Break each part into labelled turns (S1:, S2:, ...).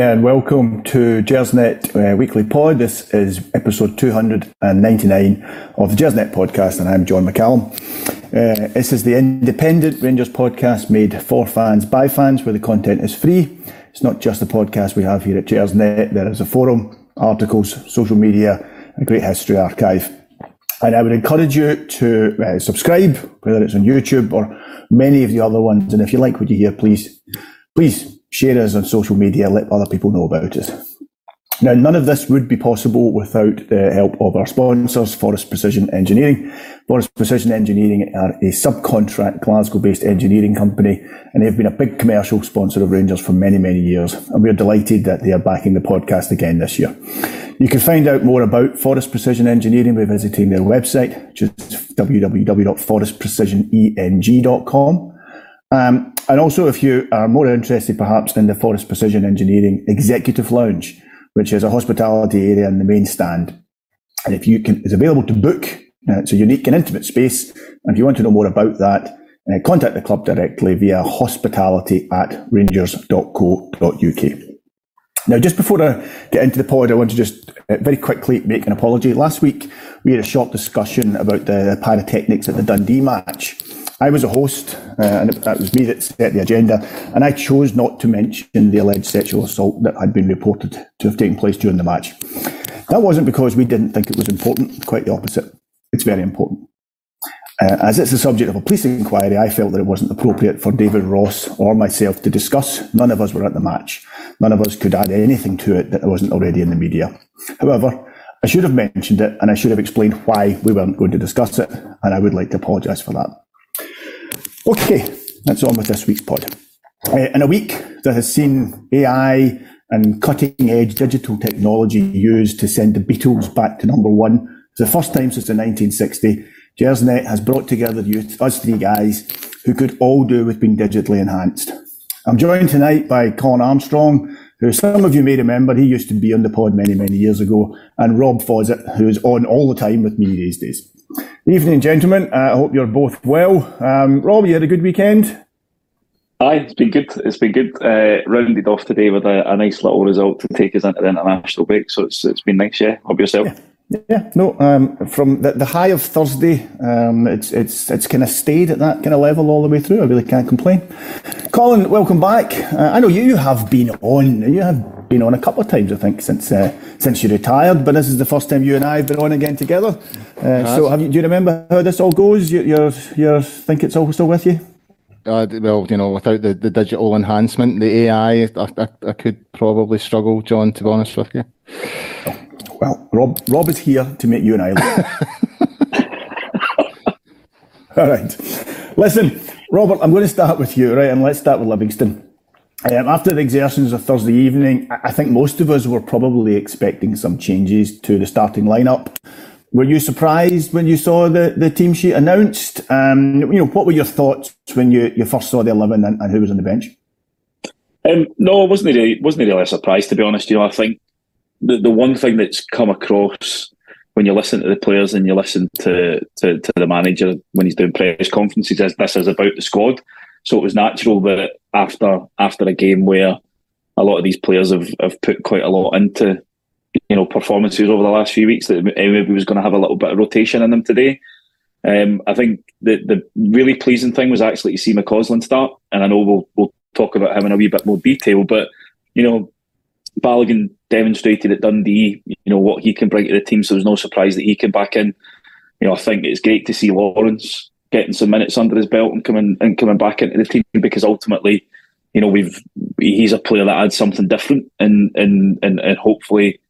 S1: and welcome to Gersnet uh, Weekly Pod. This is episode 299 of the Gersnet podcast, and I'm John McCallum. Uh, this is the independent Rangers podcast made for fans by fans, where the content is free. It's not just the podcast we have here at Gersnet, there is a forum, articles, social media, a great history archive. And I would encourage you to uh, subscribe, whether it's on YouTube or many of the other ones. And if you like what you hear, please, please share us on social media, let other people know about it. Now, none of this would be possible without the help of our sponsors, Forrest Precision Engineering. Forrest Precision Engineering are a subcontract Glasgow-based engineering company, and they've been a big commercial sponsor of Rangers for many, many years. And we're delighted that they are backing the podcast again this year. You can find out more about Forrest Precision Engineering by visiting their website, which is www.forestprecisioneng.com. Um, and also, if you are more interested perhaps in the Forrest Precision Engineering Executive Lounge, which is a hospitality area in the main stand. And if you can, it's available to book. Uh, it's a unique and intimate space. And if you want to know more about that, uh, contact the club directly via hospitality at rangers.co.uk. Now, just before I get into the pod, I want to just uh, very quickly make an apology. Last week, we had a short discussion about the pyrotechnics at the Dundee match. I was a host, uh, and it was me that set the agenda, and I chose not to mention the alleged sexual assault that had been reported to have taken place during the match. That wasn't because we didn't think it was important, quite the opposite. It's very important. Uh, as it's the subject of a police inquiry, I felt that it wasn't appropriate for David Ross or myself to discuss. None of us were at the match. None of us could add anything to it that wasn't already in the media. However, I should have mentioned it and I should have explained why we weren't going to discuss it, and I would like to apologise for that. Okay, that's on with this week's pod. Uh, in a week that has seen AI and cutting edge digital technology used to send the Beatles back to number one, it's the first time since the 1960, Gersnet has brought together youth, us three guys, who could all do with being digitally enhanced. I'm joined tonight by Colin Armstrong, who some of you may remember, he used to be on the pod many, many years ago, and Rob Fawcett, who is on all the time with me these days. Evening, gentlemen. I hope you're both well. Um, Rob, you had a good weekend?
S2: Aye, it's been good. It's been good. Uh, rounded off today with a, a, nice little result to take us into the international break. So it's it's been nice. Yeah, hope yourself.
S1: Yeah, yeah. no. Um, from the, the high of Thursday, um, it's it's it's kind of stayed at that kind of level all the way through. I really can't complain. Colin, welcome back. Uh, I know you have been on. You have been on a couple of times, I think, since uh, since you retired. But this is the first time you and I have been on again together. Uh, so, you, do you remember how this all goes? You you you think it's all still with you?
S3: Uh, well, you know, without the, the digital enhancement, the AI, I, I, I could probably struggle, John. To be honest with you.
S1: Well, Rob Rob is here to make you and I. all right, listen, Robert. I'm going to start with you, right? And let's start with Livingston. Um, after the exertions of Thursday evening, I think most of us were probably expecting some changes to the starting lineup. Were you surprised when you saw the, the team sheet announced? Um, you know, what were your thoughts when you, you first saw the eleven and, and who was on the bench?
S2: Um, no, wasn't really wasn't really surprised to be honest. You know, I think the the one thing that's come across when you listen to the players and you listen to, to, to the manager when he's doing press conferences is this is about the squad. So it was natural that after after a game where a lot of these players have, have put quite a lot into you know performances over the last few weeks that maybe was going to have a little bit of rotation in them today. Um, I think the the really pleasing thing was actually to see McCausland start, and I know we'll we'll talk about him in a wee bit more detail, but you know Balogun demonstrated at Dundee, you know what he can bring to the team, so there's no surprise that he came back in. You know, I think it's great to see Lawrence getting some minutes under his belt and coming and coming back into the team because ultimately, you know, we've he's a player that adds something different and and and, and hopefully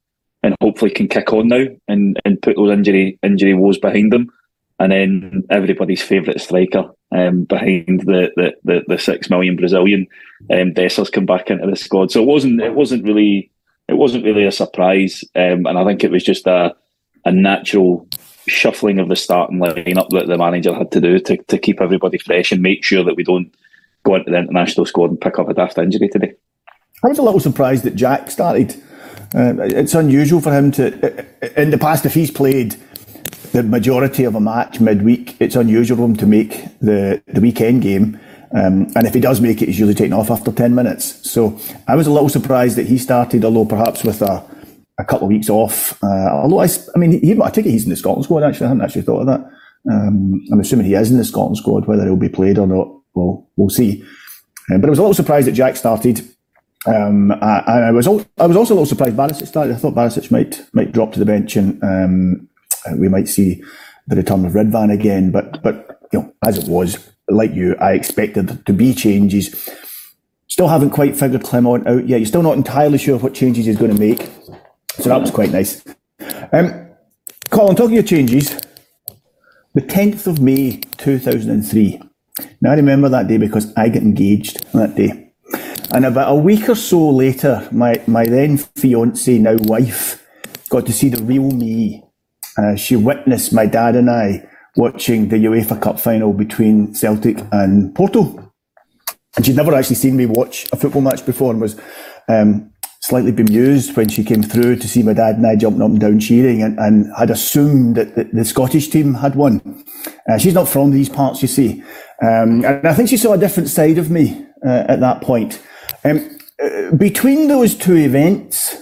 S2: and hopefully can kick on now and, and put those injury injury woes behind them. And then everybody's favourite striker um, behind the, the, the, the, six million Brazilian um, Dessers come back into the squad. So it wasn't it wasn't really it wasn't really a surprise, um, and I think it was just a a natural shuffling of the starting lineup that the manager had to do to, to keep everybody fresh and make sure that we don't go into the international squad and pick up a daft injury today.
S1: I was a little surprised that Jack started. Uh, it's unusual for him to. In the past, if he's played the majority of a match midweek, it's unusual for him to make the, the weekend game. Um, and if he does make it, he's usually taken off after 10 minutes. So I was a little surprised that he started, although perhaps with a, a couple of weeks off. Uh, although I, I mean, he, I think he's in the Scotland squad, actually. I hadn't actually thought of that. Um, I'm assuming he is in the Scotland squad, whether he'll be played or not, well, we'll see. Um, but I was a little surprised that Jack started. Um, I, I, was I was also a little surprised Barisic started. I thought Barisic might might drop to the bench and um, we might see the return of Ridvan again. But but you know, as it was, like you, I expected to be changes. Still haven't quite figured Clement out yet. You're still not entirely sure what changes he's going to make. So that was quite nice. Um, Colin, talking of changes, the 10th of May 2003. Now I remember that day because I got engaged that day. And about a week or so later, my, my then fiance, now wife, got to see the real me. Uh, she witnessed my dad and I watching the UEFA Cup final between Celtic and Porto. And she'd never actually seen me watch a football match before and was um, slightly bemused when she came through to see my dad and I jumping up and down cheering and, and had assumed that the, the Scottish team had won. Uh, she's not from these parts, you see. Um, and I think she saw a different side of me uh, at that point. Um, uh, between those two events,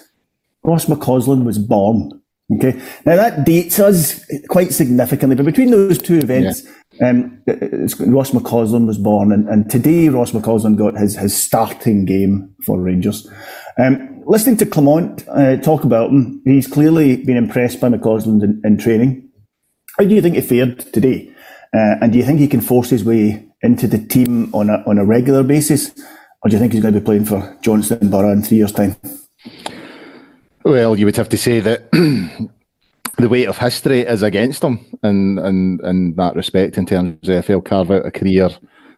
S1: Ross McCausland was born. Okay, now that dates us quite significantly, but between those two events, yeah. um, Ross McCausland was born, and, and today Ross McCausland got his, his starting game for Rangers. Um, listening to Clement uh, talk about him, he's clearly been impressed by McCausland in, in training. How do you think he fared today? Uh, and do you think he can force his way into the team on a, on a regular basis? Or do you think he's going to be playing for Johnstone Burgh in three years' time?
S3: Well, you would have to say that the weight of history is against him in, in, in that respect, in terms of if he'll carve out a career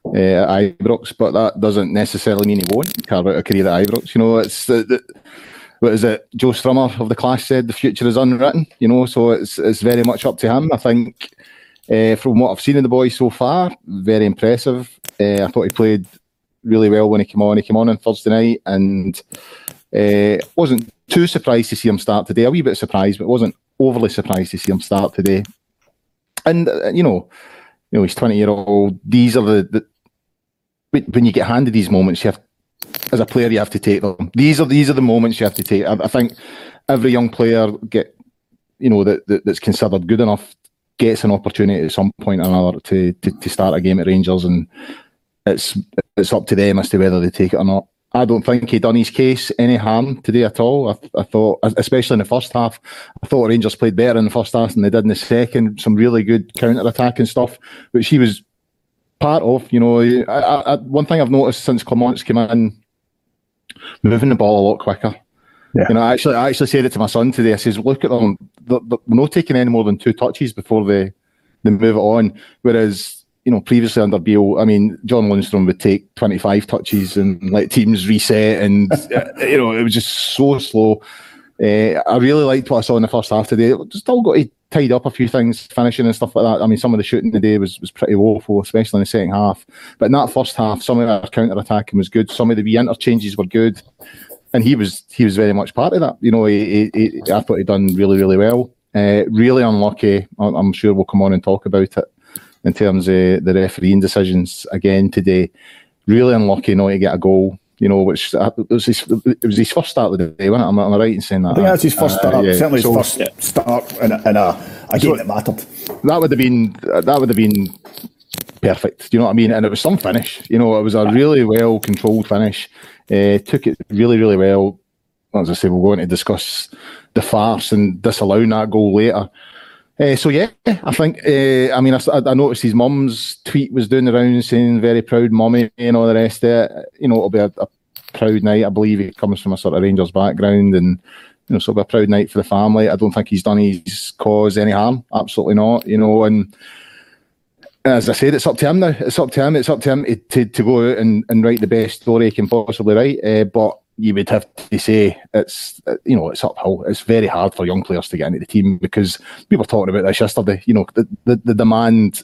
S3: uh, at Ibrox, but that doesn't necessarily mean he won't carve out a career at Ibrox. You know, it's the, the what is it? Joe Strummer of the Clash said the future is unwritten. You know, so it's it's very much up to him. I think uh, from what I've seen of the boy so far, very impressive. Uh, I thought he played really well when he came on. He came on on Thursday night and uh, wasn't too surprised to see him start today. A wee bit surprised, but wasn't overly surprised to see him start today. And uh, you know, you know, he's twenty year old. These are the, the when you get handed these moments, you have as a player you have to take them. These are these are the moments you have to take. I, I think every young player get you know that, that that's considered good enough gets an opportunity at some point or another to, to, to start a game at Rangers, and it's it's up to them as to whether they take it or not. I don't think he done his case any harm today at all. I, I, thought, especially in the first half, I thought Rangers played better in the first half than they did in the second. Some really good counter attacking stuff, which he was part of. You know, I, one thing I've noticed since Clement's came in, moving the ball a lot quicker. Yeah. You know, I actually, I actually said it to my son today. I says, "Look at them; they're, they're not taking any more than two touches before they they move it on." Whereas you know, previously under Beale, I mean, John Lundstram would take 25 touches and let teams reset, and uh, you know, it was just so slow. Uh, I really liked what I saw in the first half today. Still got tidy up a few things, finishing and stuff like that. I mean, some of the shooting today was, was pretty woeful, especially in the second half. But in that first half, some of our counter attacking was good. Some of the wee interchanges were good, and he was he was very much part of that. You know, he, he, he I thought he'd done really really well. Uh, really unlucky. I'm sure we'll come on and talk about it in terms of the refereeing decisions again today. Really unlucky not to get a goal. You know, which uh, it was his, it was his first start of the day, wasn't it? Am, am I right in saying that?
S1: I think that's his first uh, start. yeah. Certainly his so, first yeah. start in a, in a, a game so that mattered.
S3: That would have been that would have been perfect. Do you know what I mean? And it was some finish. You know, it was a really well controlled finish. Uh, took it really, really well. As I say, we're going to discuss the farce and disallowing that goal later. Uh, so yeah, I think uh, I mean I, I, noticed his mum's tweet was doing the rounds saying very proud mummy and all the rest of it. You know, it'll be a, a, proud night. I believe he comes from a sort of Rangers background and you know, so it'll be a proud night for the family. I don't think he's done his cause any harm. Absolutely not. You know, and as I said, it's up to him now. It's up to him. It's up to him to, to, to go out and, and write the best story he can possibly write. Uh, but you would have to say it's you know it's uphill. It's very hard for young players to get into the team because we were talking about this yesterday. You know, the the, the demand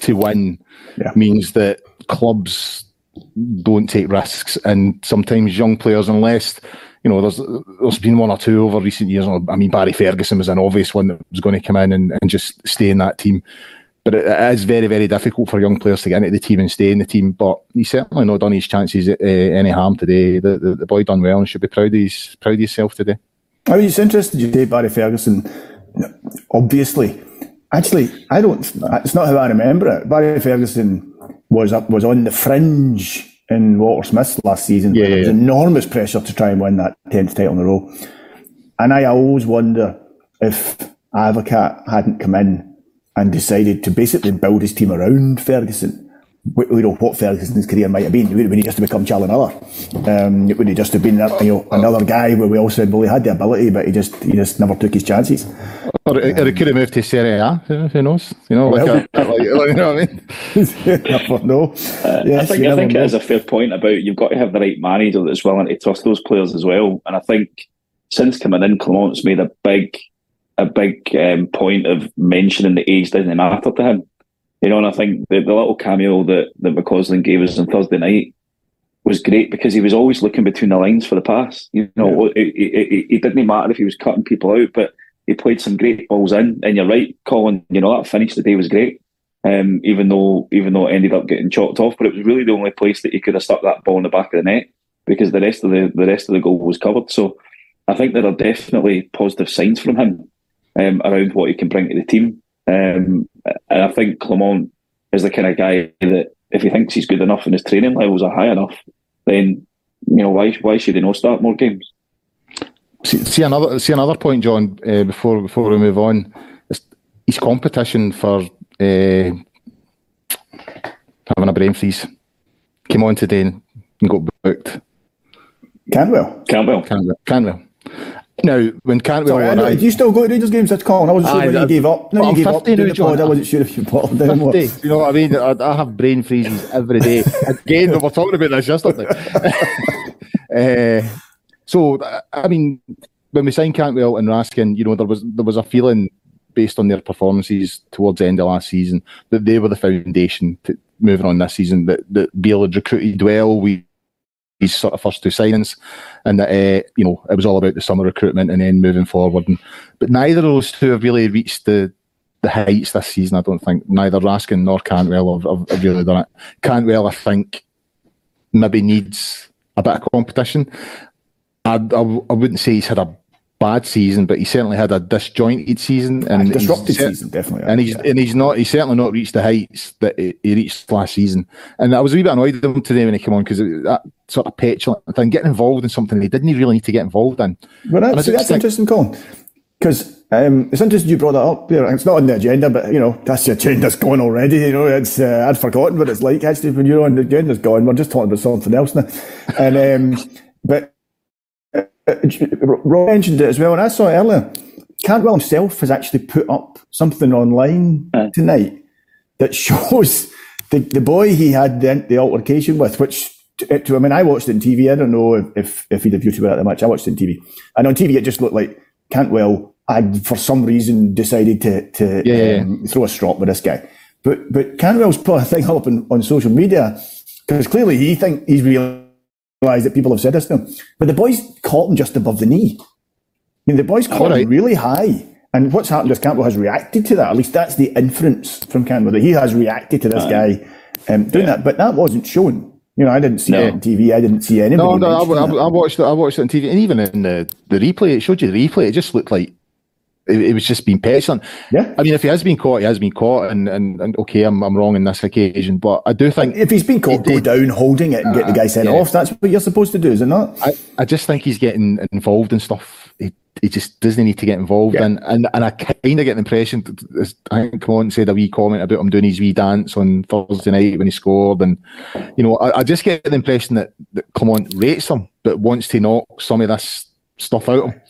S3: to win yeah. means that clubs don't take risks, and sometimes young players, unless you know, there's there's been one or two over recent years. I mean, Barry Ferguson was an obvious one that was going to come in and, and just stay in that team. But it, it is very, very difficult for young players to get into the team and stay in the team. But he's certainly not done his chances uh, any harm today. The, the, the, boy done well and should be proud of, his, proud of himself today.
S1: I mean, it's interesting you say Barry Ferguson. Obviously, actually, I don't. It's not how I remember it. Barry Ferguson was up, was on the fringe in Walter Smith's last season.
S3: Yeah, yeah,
S1: There was enormous pressure to try and win that tenth title in a row, and I always wonder if Advocaat hadn't come in and decided to basically build his team around Ferguson. We, we know what Ferguson's career might have been. When he just to become Charlie Miller, um, would he just have been you know, another guy where we all said, well, he had the ability, but he just he just never took his chances.
S3: Or, or he could have moved to Serie A. Who knows? You know, like,
S1: Well.
S3: a, like you know what I mean?
S1: never know.
S2: Uh,
S1: Yes,
S2: I think I
S1: never
S2: think
S1: know.
S2: it is a fair point about you've got to have the right manager that's willing to trust those players as well. And I think since coming in, Clement's made a big a big um, point of mentioning the age doesn't matter to him. You know, and I think the, the little cameo that that McCausland gave us on Thursday night was great because he was always looking between the lines for the pass. You know, it, it, it, it didn't matter if he was cutting people out, but he played some great balls in. And you're right, Colin. You know that finish today was great. Um, even though even though it ended up getting chopped off, but it was really the only place that he could have stuck that ball in the back of the net because the rest of the the rest of the goal was covered. So I think there are definitely positive signs from him um, around what he can bring to the team. Um, and I think Clement is the kind of guy that if he thinks he's good enough and his training levels are high enough, then you know why why should he not start more games?
S3: See, see another see another point, John. Uh, before before we move on, It's- his competition for uh, having a brain freeze came on today and got booked.
S1: Canwell.
S2: Campbell.
S3: Canwell. Canwell. Now, when Cantwell
S1: Sorry, I know,
S3: arrived,
S1: you still go to Rangers games? That's Colin. I wasn't sure
S3: Aye,
S1: when you
S3: that-
S1: gave up. No, you gave up
S3: 50
S1: doing
S3: now,
S1: the pod. I wasn't sure if you bottled down more.
S3: 50, you know what I mean? I, I have brain freezes every day. Again, we were talking about this yesterday. uh, so, I mean, when we signed Cantwell and Raskin, you know, there was there was a feeling based on their performances towards the end of last season that they were the foundation to moving on this season. That that Beale had recruited well. We his sort of first two signings, and that uh, you know it was all about the summer recruitment and then moving forward. And, but neither of those two have really reached the the heights this season. I don't think neither Raskin nor Cantwell have, have, have really done it. Cantwell, I think, maybe needs a bit of competition. I, I, I wouldn't say he's had a bad season, but he certainly had a disjointed season and he's
S1: Disrupted season, definitely.
S3: and he's
S1: yeah.
S3: and he's not he's certainly not reached the heights that he, he reached last season. And I was a wee bit annoyed with him today when he came on because that sort of petulant thing, getting involved in something he didn't really need to get involved in.
S1: Well, that's, that's
S3: think-
S1: interesting, Colin. Because um, it's interesting you brought that up. It's not on the agenda, but you know that's the agenda's gone already. You know, it's uh, I'd forgotten what it's like actually when you're on the agenda's gone. We're just talking about something else now. And um, but uh, uh, Rob mentioned it as well, and I saw it earlier. Cantwell himself has actually put up something online
S2: Aye.
S1: tonight that shows the, the boy he had the, the altercation with, which to, to I mean, I watched it on TV. I don't know if, if, he'd have viewed it that much. I watched it on TV. And on TV, it just looked like Cantwell had, for some reason, decided to, to
S3: Yeah, yeah,
S1: um, throw a strop with this guy. But but Cantwell's put a thing up on, on social media because clearly he think he's realised that people have said this to him. But the boy's caught him just above the knee. I mean, the boy's caught
S3: Alright.
S1: him really high. And what's happened is Campbell has reacted to that. At least that's the inference from Campbell that he has reacted to this guy um, doing that. But that wasn't shown. You know, I didn't see
S2: No.
S1: it on TV. I didn't see anybody.
S3: No, no, I, I. I watched it. I watched it on TV, and even in the, the replay, it showed you the replay. It just looked like it, it was just being petulant.
S1: Yeah.
S3: I mean, if he has been caught, he has been caught, and and, and okay, I'm I'm wrong in this occasion, but I do think
S1: If he's been caught, go down holding it and get the guy sent
S3: yeah.
S1: off. That's what you're supposed to do, is it not?
S3: I, I just think he's getting involved in stuff he, he just doesn't need to get involved
S1: Yeah.
S3: in. And and I kind of get the impression, I think Colin said a wee comment about him doing his wee dance on Thursday night when he scored. And, you know, I, I just get the impression that, that Clement rates him, but wants to knock some of this stuff out of him.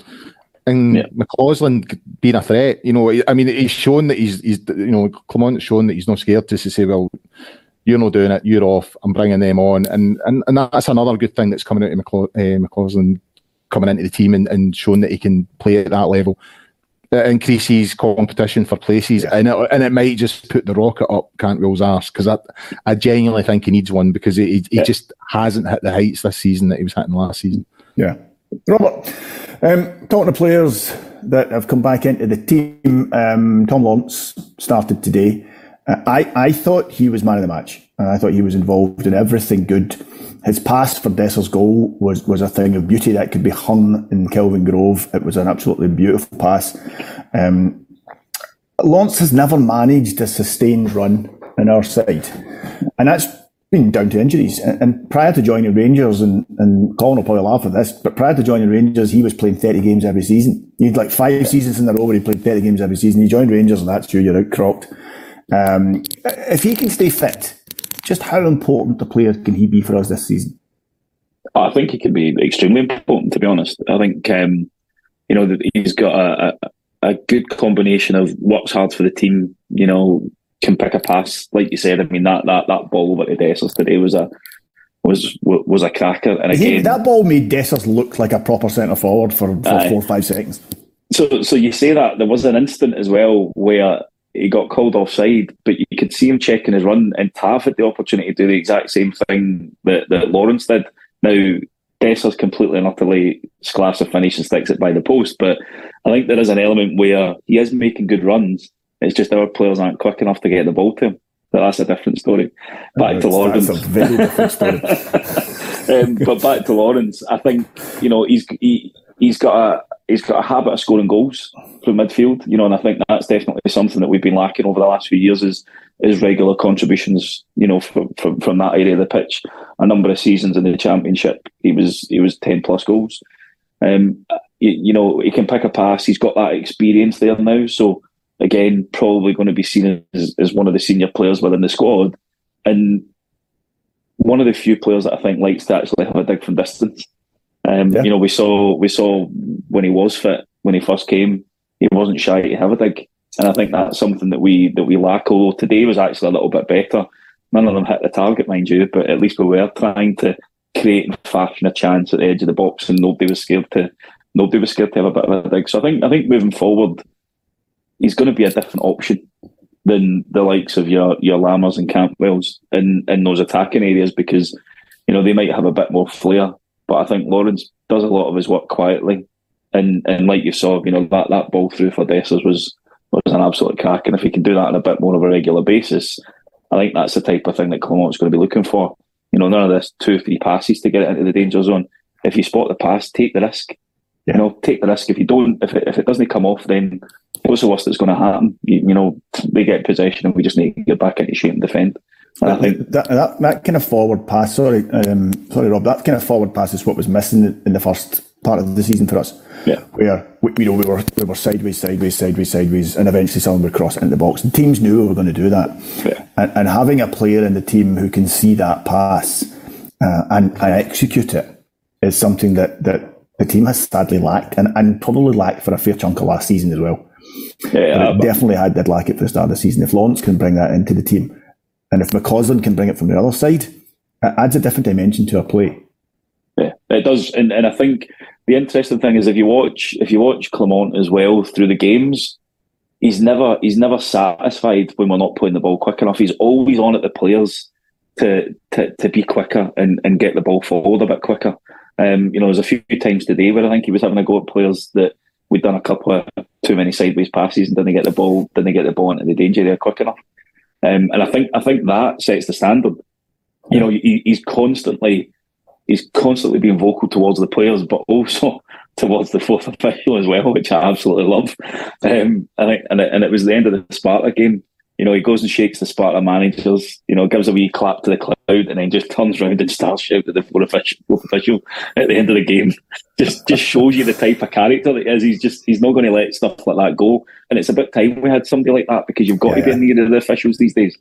S3: And
S2: Yeah.
S3: McCausland being a threat, you know, I mean, he's shown that he's, he's you know, Clement's shown that he's not scared to say, well, you're not doing it, you're off, I'm bringing them on. And and, and that's another good thing that's coming out of uh, McCausland coming into the team and, and showing that he can play at that level. It increases competition for places, and it, and it might just put the rocket up Cantwell's arse because I, I genuinely think he needs one because he, he
S2: Yeah.
S3: just hasn't hit the heights this season that he was hitting last season.
S1: Yeah. Robert, um, talking to players that have come back into the team, um, Tom Lawrence started today. I, I thought he was man of the match. And I thought he was involved in everything good. His pass for Desser's goal was, was a thing of beauty that could be hung in Kelvingrove. It was an absolutely beautiful pass. Um, Lawrence has never managed a sustained run in our side. And that's been down to injuries. And, and prior to joining Rangers, and, and Colin will probably laugh at this, but prior to joining Rangers, he was playing 30 games every season. He'd like five seasons in a row where he played 30 games every season. He joined Rangers, and that's true, you're outcropped. Um, if he can stay fit, just how important a player can he be for us this season?
S2: I think he can be extremely important, to be honest. I think, um, you know, that he's got a, a, a good combination of works hard for the team, you know, can pick a pass, like you said. I mean that that that ball over to Dessers today was a was was a cracker. And again,
S1: he, that ball made Dessers look like a proper centre forward for, for four or five seconds.
S2: So so you say that there was an instant as well where he got called offside, but you could see him checking his run, and Tav had the opportunity to do the exact same thing that, that Lawrence did. Now Dessers completely and utterly sclaffs a finish and sticks it by the post, but I think there is an element where he is making good runs it's just our players aren't quick enough to get the ball to him. But that's a different story. Back to Lawrence.
S1: That's a very different story.
S2: um, but back to Lawrence, I think you know he's he, he's got a he's got a habit of scoring goals from midfield. You know, and I think that's definitely something that we've been lacking over the last few years is is regular contributions. You know, from from, from that area of the pitch. A number of seasons in the championship, he was he was ten plus goals. Um, you, you know, he can pick a pass. He's got that experience there now, so again, probably going to be seen as, as one of the senior players within the squad. And one of the few players that I think likes to actually have a dig from distance. Um, yeah. You know, we saw we saw when he was fit, when he first came, he wasn't shy to have a dig, and I think that's something that we that we lack. Although today was actually a little bit better. None of them hit the target, mind you, but at least we were trying to create and fashion a chance at the edge of the box, and nobody was scared to nobody was scared to have a bit of a dig. So I think I think moving forward, he's going to be a different option than the likes of your your Lammers and Campbells in in those attacking areas because you know they might have a bit more flair. But I think Lawrence does a lot of his work quietly, and and like you saw, you know that that ball through for Dessers was was an absolute crack. And if he can do that on a bit more of a regular basis, I think that's the type of thing that Clement's going to be looking for. You know, none of this two or three passes to get it into the danger zone. If you spot the pass, take the risk. Yeah. You know, take the risk. If you don't, if it, if it doesn't come off, then what's the worst that's going to happen? You, you, know, we get possession and we just need to get back into shape and defend. And I think
S1: that, that, that kind of forward pass. Sorry, um, sorry, Rob. That kind of forward pass is what was missing in the first part of the season for us.
S2: Yeah,
S1: where we, you know we were we were sideways, sideways, sideways, sideways, and eventually someone would cross into the box. And teams knew we were going to do that.
S2: Yeah.
S1: And, and having a player in the team who can see that pass uh, and, and execute it is something that that the team has sadly lacked, and, and probably lacked for a fair chunk of last season as well.
S2: Yeah,
S1: definitely had did lack it for the start of the season. If Lawrence can bring that into the team, and if McCausland can bring it from the other side, it adds a different dimension to our play.
S2: Yeah, it does, and and I think the interesting thing is if you watch if you watch Clement as well through the games, he's never he's never satisfied when we're not playing the ball quick enough. He's always on at the players to to, to be quicker and, and get the ball forward a bit quicker. Um, you know, there's a few times today where I think he was having a go at players that we'd done a couple of too many sideways passes and didn't get the ball, didn't get the ball into the danger area quick enough. Um, and I think I think that sets the standard. You know, he, he's constantly he's constantly being vocal towards the players, but also towards the fourth official as well, which I absolutely love. Um, and, I, and, it, and it was the end of the Sparta game you know, he goes and shakes the Sparta managers, you know, gives a wee clap to the crowd and then just turns around and starts shouting at the fourth official, official at the end of the game. Just just shows you the type of character that he is. He's just he's not going to let stuff like that go. And it's about time we had somebody like that because you've got yeah. to be in the ear of the officials these days.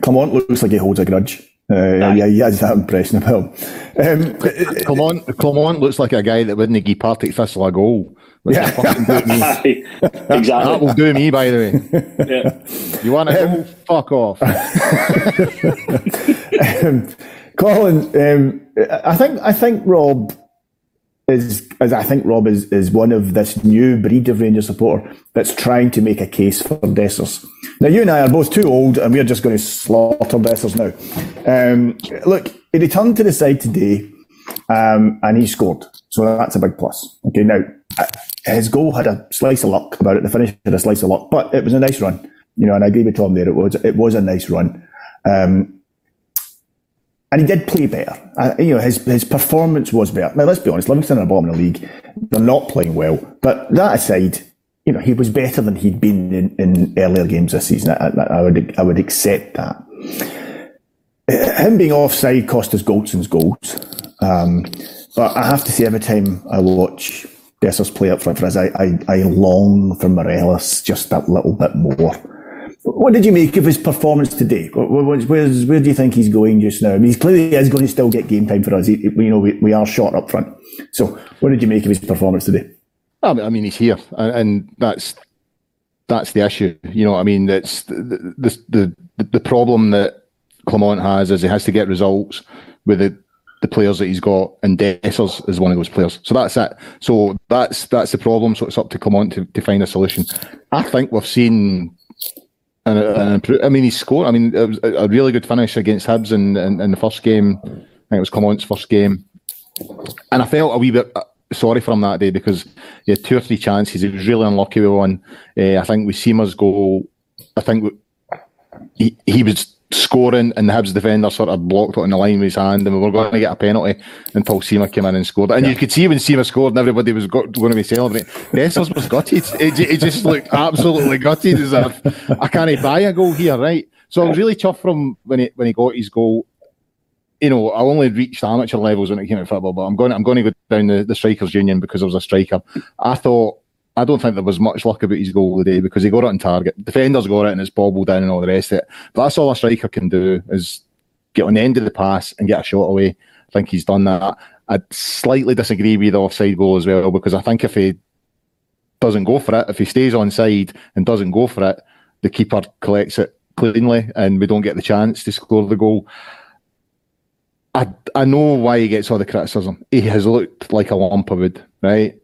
S1: Clement looks like he holds a grudge. Uh, yeah, he has that impression about him. Um,
S3: Clement, Clement looks like a guy that wouldn't give Partick Thistle a goal yeah.
S2: exactly.
S3: That will do me, by the way. Yeah. You want to um? Fuck off.
S1: um, Colin, um, I think I think Rob is, as I think Rob is, is one of this new breed of Ranger supporter that's trying to make a case for Dessers. Now, you and I are both too old, and we're just going to slaughter Dessers now. Um, look, he returned to the side today, um, and he scored, so that's a big plus. Okay, now his goal had a slice of luck about it. The finish had a slice of luck, but it was a nice run. You know, and I agree with Tom there. It was it was a nice run. Um, and he did play better. Uh, you know, his his performance was better. Now, let's be honest, Livingston are bottom of the league. They're not playing well. But that aside, you know, he was better than he'd been in, in earlier games this season. I, I, would I would accept that. Him being offside cost us Goldson's goals. Um, but I have to say, every time I watch Dessers play up front for us, I, I, I long for Morelos just that little bit more. What did you make of his performance today? Where, where, do you think he's going just now? I mean, he's clearly is going to still get game time for us. He, you know, we, we are short up front. So, what did you make of his performance today?
S3: I mean, he's here, and that's that's the issue. You know, I mean, that's the the the, the problem that Clement has is he has to get results with the the players that he's got, and Dessers is one of those players. So that's it. So that's that's the problem. So it's up to Clement to, to find a solution. I think we've seen and, and I mean, he scored. I mean, it was a really good finish against Hibs in, in, in the first game. I think it was Clement's first game. And I felt a wee bit uh, sorry for him that day because he had two or three chances. He was really unlucky with one. Uh, I think with Sima's goal, I think he, he was scoring and the Hibs defender sort of blocked it on the line with his hand and we were going to get a penalty until Sima came in and scored And yeah. you could see when Sima scored and everybody was going to be celebrating. Dessers was gutted. It, it, just looked absolutely gutted as if I can't buy a goal here, right? So I was really tough from when he when he got his goal. You know, I only reached amateur levels when it came to football, but I'm going I'm going to go down the, the strikers union because I was a striker. I thought I don't think there was much luck about his goal today because he got it on target. Defenders got it and it's bobbled in and all the rest of it. But that's all a striker can do is get on the end of the pass and get a shot away. I think he's done that. I slightly disagree with the offside goal as well because I think if he doesn't go for it, if he stays on side and doesn't go for it, the keeper collects it cleanly and we don't get the chance to score the goal. I I know why he gets all the criticism. He has looked like a lump of wood, right?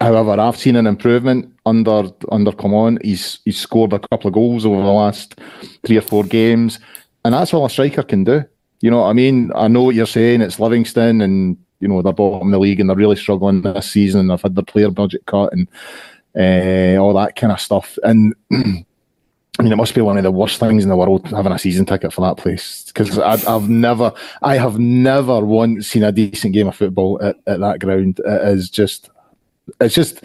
S3: However, I've seen an improvement under under Clement. He's he's scored a couple of goals over the last three or four games, and that's all a striker can do. You know what I mean? I know what you're saying. It's Livingston, and you know they're bottom of the league, and they're really struggling this season, and they've had their player budget cut and uh, all that kind of stuff. And I mean, it must be one of the worst things in the world having a season ticket for that place because I've never, I have never once seen a decent game of football at, at that ground. It is just it's just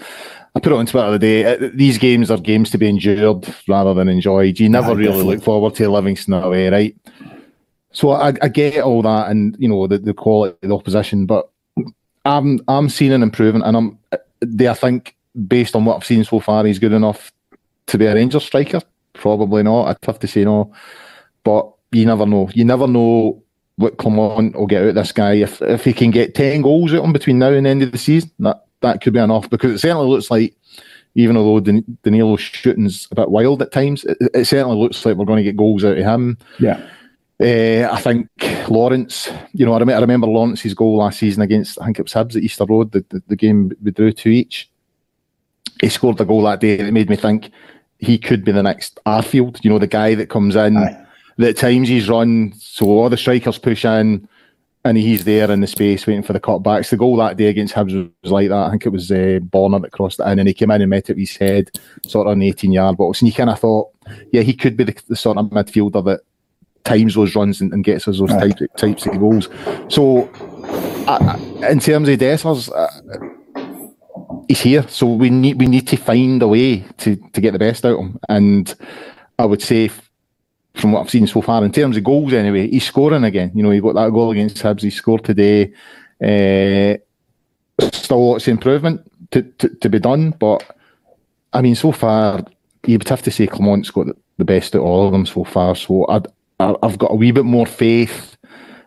S3: I put it on Twitter the day. Uh, these games are games to be endured rather than enjoyed. You never yeah, really definitely. look forward to a Livingston away, right? So I, I, get all that, and you know the, the quality of the opposition, but I'm I'm seeing an improvement, and I'm do I think based on what I've seen so far, he's good enough to be a Rangers striker. Probably not. I'd have to say no, but you never know. You never know what Clement will get out this guy. If if he can get ten goals out him between now and the end of the season, that that could be enough because it certainly looks like, even although Dan- Danilo's shooting's a bit wild at times, it, it, certainly looks like we're going to get goals out of him.
S1: Yeah.
S3: Uh, I think Lawrence, you know, I, rem- I, remember Lawrence's goal last season against, I think it was Hibs at Easter Road, the, the, the game we drew two each. He scored a goal that day that made me think he could be the next Arfield, you know, the guy that comes in, Aye. that times he's run, so all the strikers push in, and he's there in the space waiting for the cutbacks. The goal that day against Hibs was like that. I think it was uh, Borna that crossed it in, and he came in and met it with his head, sort of the 18 yard box. And you kind of thought, yeah, he could be the, the, sort of midfielder that times those runs and, and gets us those types, types of goals. So, uh, in terms of Dessers, uh, he's here. So we need we need to find a way to, to get the best out of him. And I would say from what I've seen so far in terms of goals. Anyway, he's scoring again. You know, he got that goal against Hibs. He scored today. Uh, still lots of improvement to, to, to, be done, but I mean, so far you would have to say Clement's got the best of all of them so far. So i have got a wee bit more faith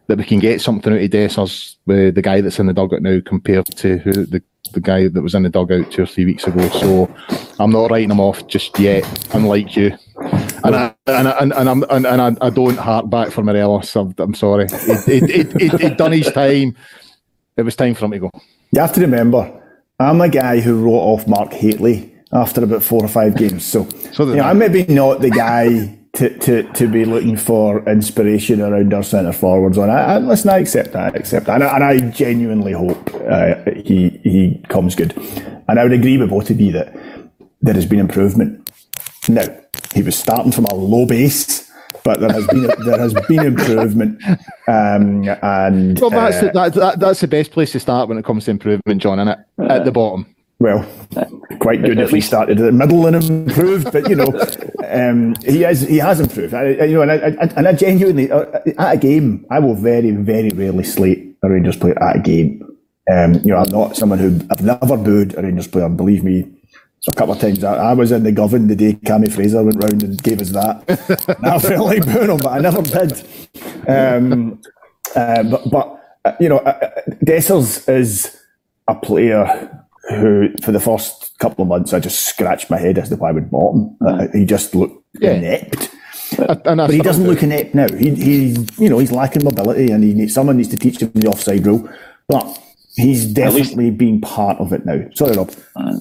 S3: that we can get something out of Dessers with the guy that's in the dugout now compared to who the the guy that was in the dugout two or three weeks ago. So I'm not writing him off just yet, unlike you. And I, and, I, and, and, I'm, and, and I, I, don't hark back for Morelos. I'm, I'm sorry. It, done his time. It was time for him to go.
S1: You have to remember, I'm a guy who wrote off Mark Hateley after about four or five games. So, so you know, I'm maybe not the guy to, to, to be looking for inspiration around our centre forwards. And I, I, listen, I accept that. I accept that. And I, and I genuinely hope uh, he he comes good. And I would agree with both of you that there has been improvement. Now, he was starting from a low base but there has been there has been improvement. Um, and
S3: well, that's uh, that, that, that's the best place to start when it comes to improvement, John. Isn't it? At the bottom.
S1: Well, quite good if he started at the middle and improved, but you know, um, he has he has improved. I, you know, and I, I, and I genuinely uh, at a game, I will very very rarely slate a Rangers player at a game. Um, you know, I'm not someone who I've never booed a Rangers player. Believe me, so a couple of times I, I, was in the Govan the day Cammy Fraser went round and gave us that. I felt like booing him, but I never did. Um, uh, but, but uh, you know, uh, uh, Dessers is a player who, for the first couple of months, I just scratched my head as to why we'd bought him. Uh, he just looked yeah. inept. but he doesn't look inept now. He, he, you know, he's lacking mobility, and he needs, someone needs to teach him the offside rule. But He's definitely least, been part of it now. Sorry, Rob.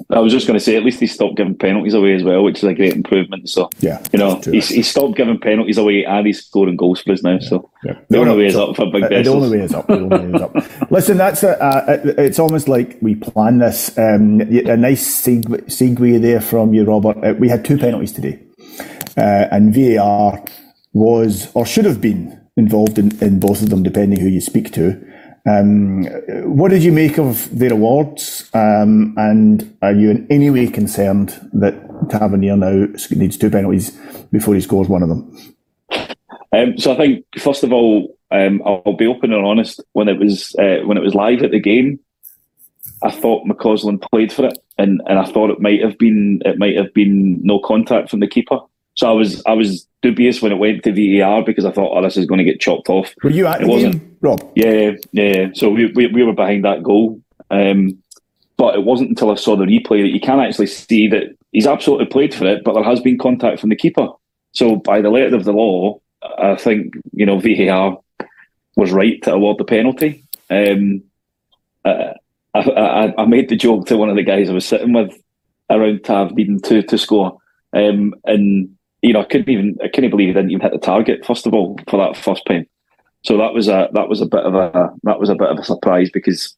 S2: I was just going to say, at least he stopped giving penalties away as well, which is a great improvement. So,
S1: yeah,
S2: you know, he's, he stopped giving penalties away and he's scoring goals for us now. So, yeah. the, only way is up for Big uh,
S1: The only way is up. The only way is up. Listen, that's a, uh, it's almost like we planned this. Um, a nice segue, segue there from you, Robert. Uh, we had two penalties today, uh, and VAR was or should have been involved in, in both of them, depending who you speak to. Um, what did you make of their awards? Um, and are you in any way concerned that Tavernier now needs two penalties before he scores one of them?
S2: Um, so I think first of all, um, I'll be open and honest. When it was uh, when it was live at the game, I thought McCausland played for it, and, and I thought it might have been it might have been no contact from the keeper. So I was I was dubious when it went to VAR because I thought, oh, this is going to get chopped off.
S1: Were you at it wasn't, game, Rob?
S2: Yeah, yeah. So we, we, we were behind that goal. Um, but it wasn't until I saw the replay that you can actually see that he's absolutely played for it, but there has been contact from the keeper. So by the letter of the law, I think, you know, VAR was right to award the penalty. Um, uh, I, I, I, made the joke to one of the guys I was sitting with around Tav needing to, to score. Um, and you know, I couldn't even I couldn't believe he didn't even hit the target first of all for that first pen. So that was a that was a bit of a that was a bit of a surprise because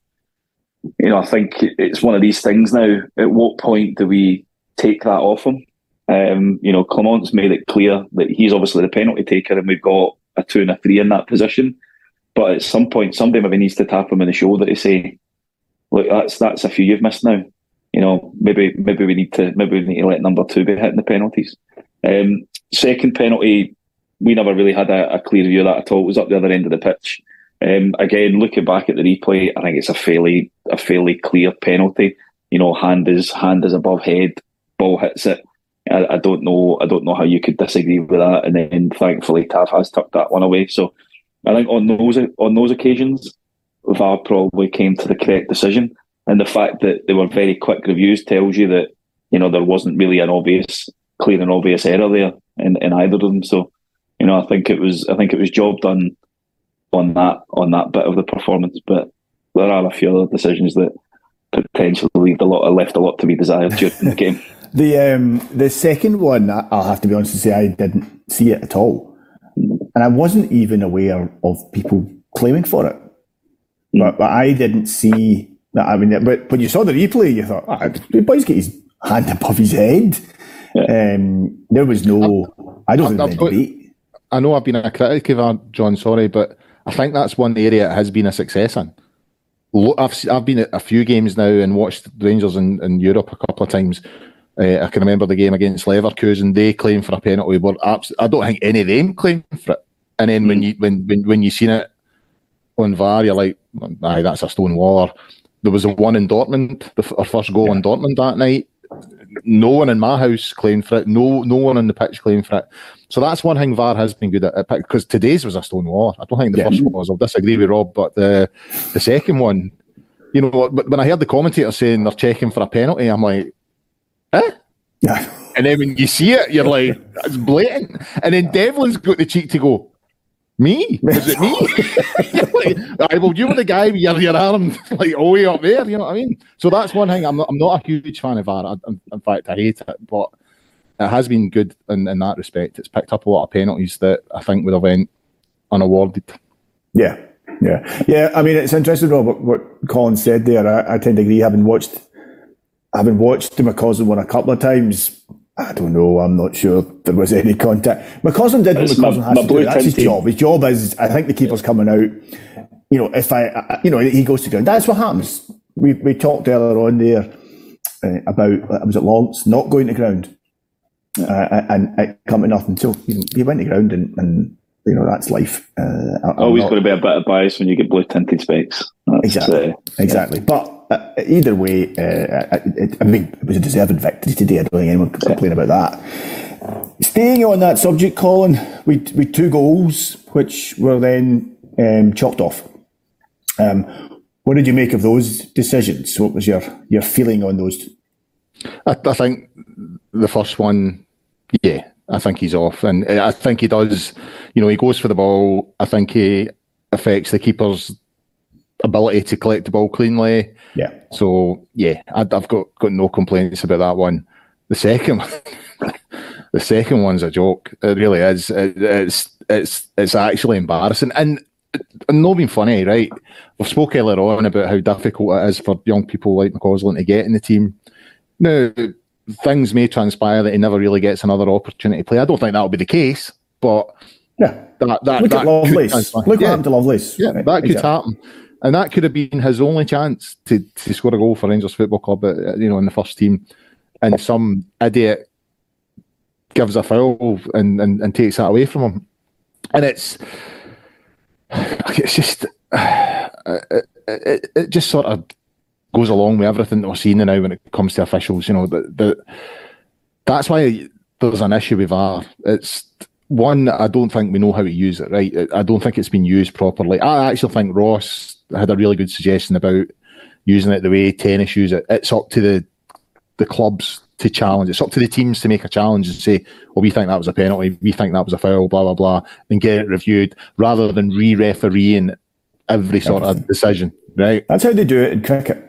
S2: you know I think it's one of these things now. At what point do we take that off him? Um, you know, Clement's made it clear that he's obviously the penalty taker, and we've got a two and a three in that position. But at some point, somebody maybe needs to tap him in the shoulder to say, "Look, that's that's a few you've missed now." You know, maybe maybe we need to maybe we need to let number two be hitting the penalties. Um, second penalty, we never really had a, a, clear view of that at all. It was up the other end of the pitch. Um, again, looking back at the replay, I think it's a fairly a fairly clear penalty. You know, hand is hand is above head, ball hits it. I, I, don't know. I don't know how you could disagree with that. And then, thankfully, Tav has tucked that one away. So, I think on those on those occasions, VAR probably came to the correct decision. And the fact that they were very quick reviews tells you that you know there wasn't really an obvious clear and obvious error there in, in either of them. So, you know, I think it was I think it was job done on that on that bit of the performance. But there are a few other decisions that potentially left a lot left a lot to be desired during the game.
S1: The um, the second one, I'll have to be honest and say I didn't see it at all, and I wasn't even aware of people claiming for it. Mm. But, but I didn't see that. I mean, but when you saw the replay, you thought, oh, the boy's got his hand above his head. Yeah. Um, there was no. I don't think debate.
S3: I know I've been a critic of our John. Sorry, but I think that's one area it has been a success in. I've I've been at a few games now and watched Rangers in, in Europe a couple of times. Uh, I can remember the game against Leverkusen. They claimed for a penalty, but abs- I don't think any of them claimed for it. And then mm. when you when, when when you seen it on VAR, you're like, "Aye, that's a stone wall." There was a one in Dortmund, the, our first goal yeah. in Dortmund that night no one in my house claimed for it. No, no one on the pitch claimed for it. So that's one thing VAR has been good at because today's was a stone wall. I don't think the yeah. first one was. I'll disagree with Rob, but the the second one, you know, but when I heard the commentator saying they're checking for a penalty, I'm like, eh? Yeah. And then when you see it, you're like, it's blatant. And then Devlin's got the cheek to go, me? Is it me? like, well, you were the guy with your, your arm like all the way up there. You know what I mean? So that's one thing. I'm not, I'm not a huge fan of VAR. I, in fact, I hate it, but it has been good in, in that respect. It's picked up a lot of penalties that I think would have went unawarded.
S1: Yeah, yeah, yeah. I mean, it's interesting, what what Colin said there. I, I tend to agree. Having watched, having watched the McCausland one a couple of times, I don't know. I'm not sure there was any contact. McCausland did what McCausland has to do. That's his job. His job is, I think the keeper's coming out. You know, if I, you know, he goes to ground. That's what happens. We we talked earlier on there uh, about was it Lawrence not going to ground uh, and it come to nothing. So he, he went to ground and, and you know that's life.
S2: Uh, Always going to be a bit of bias when you get blue tinted specs. That's,
S1: exactly, uh, exactly. Yeah. But uh, either way, uh, it, I mean, it was a deserved victory today. I don't think anyone can complain about that. Staying on that subject, Colin, we we two goals which were then um, chopped off. Um, what did you make of those decisions? What was your your feeling on those?
S3: I, I think the first one, yeah, I think he's off, and I think he does. You know, he goes for the ball. I think he affects the keeper's ability to collect the ball cleanly.
S1: Yeah.
S3: So yeah, I, have got got no complaints about that one. The second, the second one's a joke. It really is. It, it's it's it's actually embarrassing, and and not being funny, right? We've spoke earlier on about how difficult it is for young people like McCausland to get in the team. Now, things may transpire that he never really gets another opportunity to play. I don't think that'll be the case, but
S1: yeah, that, that, Look that at Lovelace. Look what happened to Lovelace.
S3: Yeah, that could happen. And that could have been his only chance to, to score a goal for Rangers Football Club, uh, you know, in the first team. And some idiot gives a foul and, and, and takes that away from him. And it's it's just it, it, it, just sort of goes along with everything that we're seeing now when it comes to officials. You know, the, the that's why there's an issue with VAR. It's one, I don't think we know how to use it, right? I don't think it's been used properly. I actually think Ross had a really good suggestion about using it the way tennis use it. It's up to the the clubs to challenge. It's up to the teams to make a challenge and say, well, we think that was a penalty, we think that was a foul, blah, blah, blah, and get it reviewed rather than re refereeing every sort of decision, right?
S1: That's how they do it in cricket.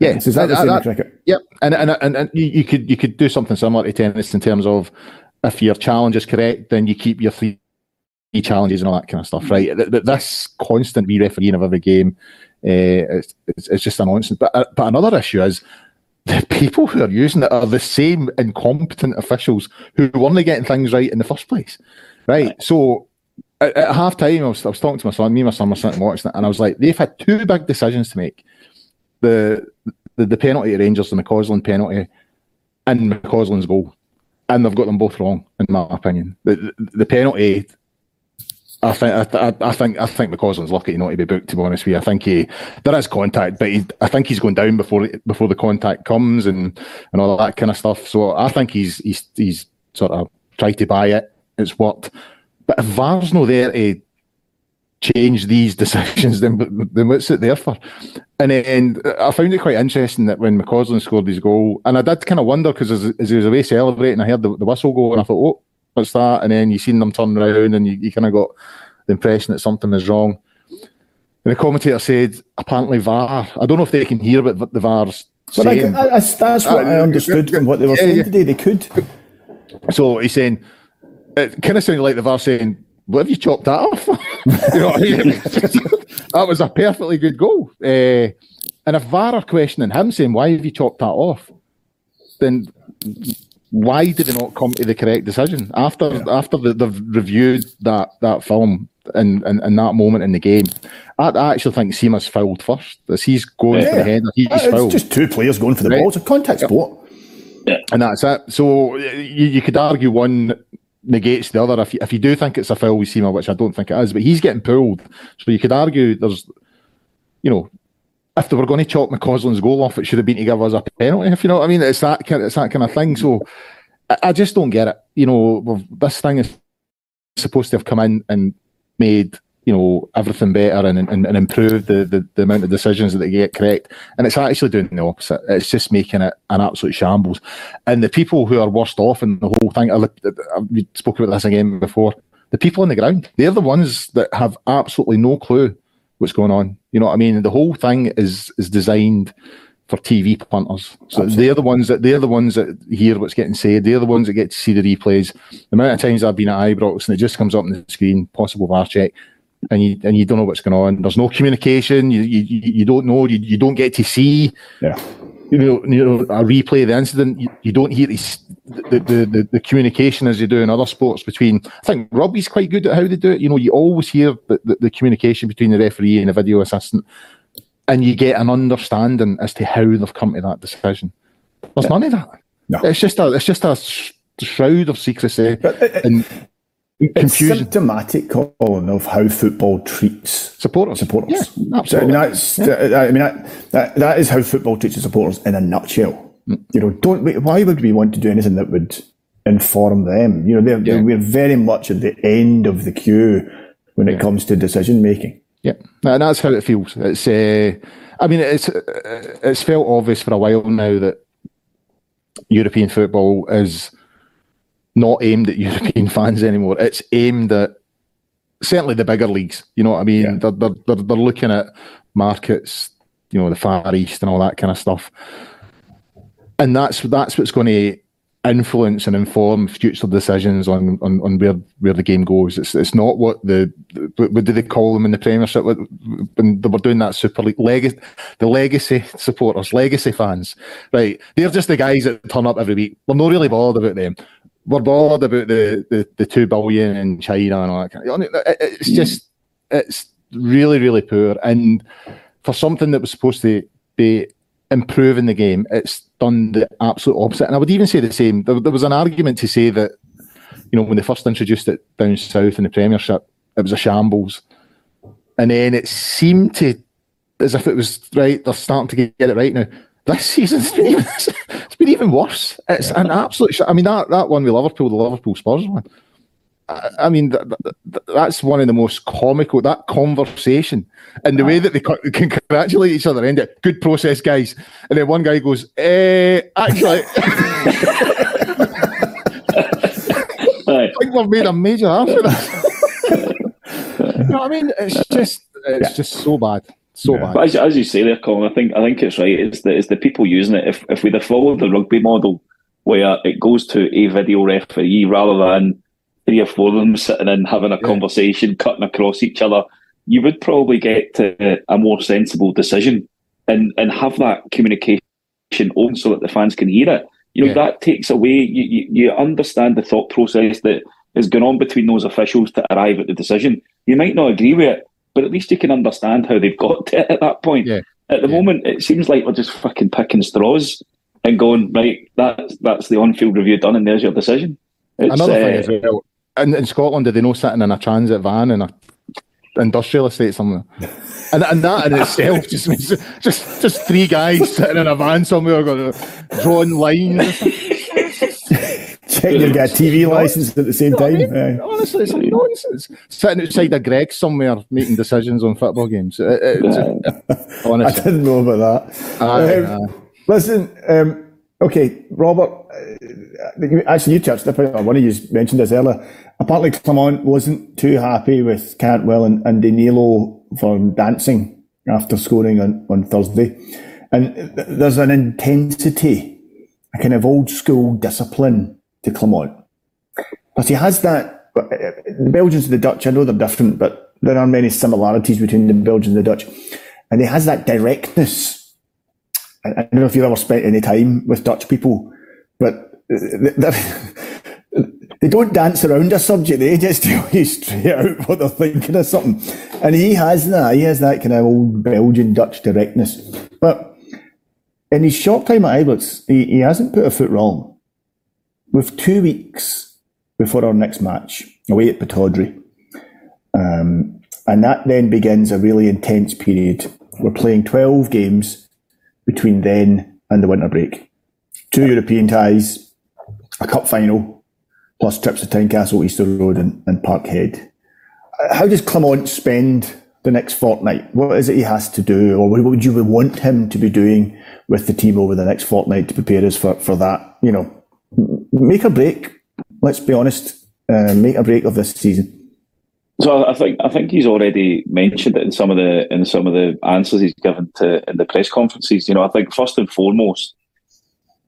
S3: Yeah,
S1: is that the same in cricket?
S3: Yep, and, and and and you could you could do something similar to tennis in terms of if your challenge is correct, then you keep your three challenges and all that kind of stuff, right? This constant re-refereeing of every game, uh, it's, it's, it's, just a nonsense. But uh, but another issue is the people who are using it are the same incompetent officials who weren't getting things right in the first place, right? So at, at half time, I was, I was talking to my son, me and my son were sitting watching it, and I was like, they've had two big decisions to make. The the, the penalty at Rangers, the McCausland penalty, and McCausland's goal. And they've got them both wrong, in my opinion. The, the, the penalty I think I, I, think I think McCausland's lucky not to be booked. To be honest with you, I think he there is contact, but he, I think he's going down before before the contact comes and and all that kind of stuff. So I think he's he's he's sort of tried to buy it. It's worked, but if VAR's not there to change these decisions, then then what's it there for? And and I found it quite interesting that when McCausland scored his goal, and I did kind of wonder because as, as he was away celebrating, I heard the, the whistle go, and I thought, oh what's that? And then you seen them turn around and you, you kind of got the impression that something is wrong. And the commentator said, apparently VAR. I don't know if they can hear what the VAR's but saying.
S1: I, I, that's what I understood from what they were yeah, saying yeah. today. They could.
S3: So he's saying, it kind of sounded like the VAR saying, what have you chopped that off? know, that was a perfectly good goal. Uh, and if VAR are questioning him, saying, why have you chopped that off? Then why did they not come to the correct decision after yeah. after the, they've reviewed that that film and in, in, in, that moment in the game? I, I actually think Sima's fouled first. As he's going yeah. for the header, he's it's fouled.
S1: just two players going for the right. ball. It's a contact sport.
S3: Yeah. And that's it. So you, you could argue one negates the other. If you, if you do think it's a foul with Sima, which I don't think it is, but he's getting pulled. So you could argue there's, you know, if they were going to chop McCausland's goal off, it should have been to give us a penalty. If you know what I mean, it's that kind, it's that kind of thing. So I, I just don't get it. You know, this thing is supposed to have come in and made you know everything better and, and, and improved the, the, the amount of decisions that they get correct, and it's actually doing the opposite. It's just making it an absolute shambles. And the people who are worst off in the whole thing, I, we spoke about this again before. The people on the ground, they're the ones that have absolutely no clue what's going on. You know what I mean? The whole thing is is designed for TV punters. So Absolutely. they're the ones that they're the ones that hear what's getting said. They're the ones that get to see the replays. The amount of times I've been at Ibrox and it just comes up on the screen, possible VAR check, and you and you don't know what's going on. There's no communication. You you, you don't know. You, you don't get to see.
S1: Yeah.
S3: You know, you know, a replay of the incident, you, you don't hear the, the, the, the, communication as you do in other sports between. I think rugby's quite good at how they do it. You know, you always hear the, the, the communication between the referee and the video assistant, and you get an understanding as to how they've come to that decision. There's yeah. none of that. No. It's just a it's just a shroud of secrecy but, uh, and confusion.
S1: symptomatic, Colin, of how football treats
S3: supporters.
S1: Supporters.
S3: Yeah, absolutely. So, I mean,
S1: that's, yeah. I mean that, that, that is how football treats supporters in a nutshell. Mm. You know, don't why would we want to do anything that would inform them? You know, they're, yeah. they're, we're very much at the end of the queue when it comes to decision making.
S3: Yeah, and that's how it feels. It's, uh, I mean, it's it's felt obvious for a while now that European football is not aimed at European fans anymore. It's aimed at certainly the bigger leagues. You know what I mean? Yeah. They're, they're, they're, they're looking at markets, you know, the Far East and all that kind of stuff. And that's that's what's going to influence and inform future decisions on, on, on where where the game goes. It's it's not what the what did they call them in the Premiership when they were doing that Super League legacy the legacy supporters, legacy fans, right? They're just the guys that turn up every week. We're not really bothered about them we're bothered about the, the, the two billion in China and all that. Kind of, it's mm. just it's really really poor. And for something that was supposed to be improving the game, it's done the absolute opposite. And I would even say the same. There, there was an argument to say that you know when they first introduced it down south in the Premiership, it was a shambles, and then it seemed to as if it was right. They're starting to get it right now this season's been even, it's been even worse. It's an absolute. I mean that that one with Liverpool, the Liverpool Spurs one. I, I mean that, that, that's one of the most comical. That conversation and the way that they congratulate each other. End it. Good process, guys. And then one guy goes, "Eh, actually." I think we've made a major after that. you know what I mean? It's just it's yeah. just so bad so yeah.
S2: But as, as, you say there, Colin, I think I think it's right. It's the it's the people using it. If if we'd have followed the rugby model, where it goes to a video referee rather than three or four of them sitting in having a yeah. conversation, cutting across each other, you would probably get to a more sensible decision and and have that communication open so that the fans can hear it. You know yeah. that takes away. You, you you understand the thought process that is going on between those officials to arrive at the decision. You might not agree with it, but at least you can understand how they've got to it at that point.
S3: Yeah.
S2: At the
S3: yeah.
S2: moment, it seems like we're just fucking picking straws and going right. That's that's the on-field review done, and there's your decision.
S3: It's, Another thing uh, as well. In, in Scotland, do they know sitting in a transit van in a industrial estate somewhere? and, and that in itself just means just just three guys sitting in a van somewhere going drawing lines.
S1: Checking you've got a TV license at the same time. I mean?
S3: Honestly, it's nonsense. Sitting outside a Greg somewhere making decisions on football games. It, it,
S1: honestly. I didn't know about that. um, uh, listen, um, okay, Robert, uh, actually, you touched upon one of you mentioned this earlier. Apparently, Clement wasn't too happy with Cantwell and, and Danilo for dancing after scoring on, on Thursday. And there's an intensity, a kind of old school discipline to Clement. Because he has that, the uh, Belgians and the Dutch, I know they're different, but there are many similarities between the Belgians and the Dutch. And he has that directness. I, don't know if you've ever spent any time with Dutch people, but uh, they don't dance around a subject. They just tell you straight out what they're thinking of something. And he has that. He has that kind of old Belgian Dutch directness. But in his short time at Ibrox, he, he hasn't put a foot wrong with two weeks before our next match away at Pittodrie. Um, and that then begins a really intense period. We're playing 12 games between then and the winter break. Two European ties, a cup final, plus trips to Tynecastle, Easter Road, and, and Parkhead. How does Clement spend the next fortnight? What is it he has to do, or what would you want him to be doing with the team over the next fortnight to prepare us for, for that, you know, make a break. Let's be honest. Uh, make a break of this season.
S2: So I think I think he's already mentioned it in some of the in some of the answers he's given to in the press conferences. You know, I think first and foremost,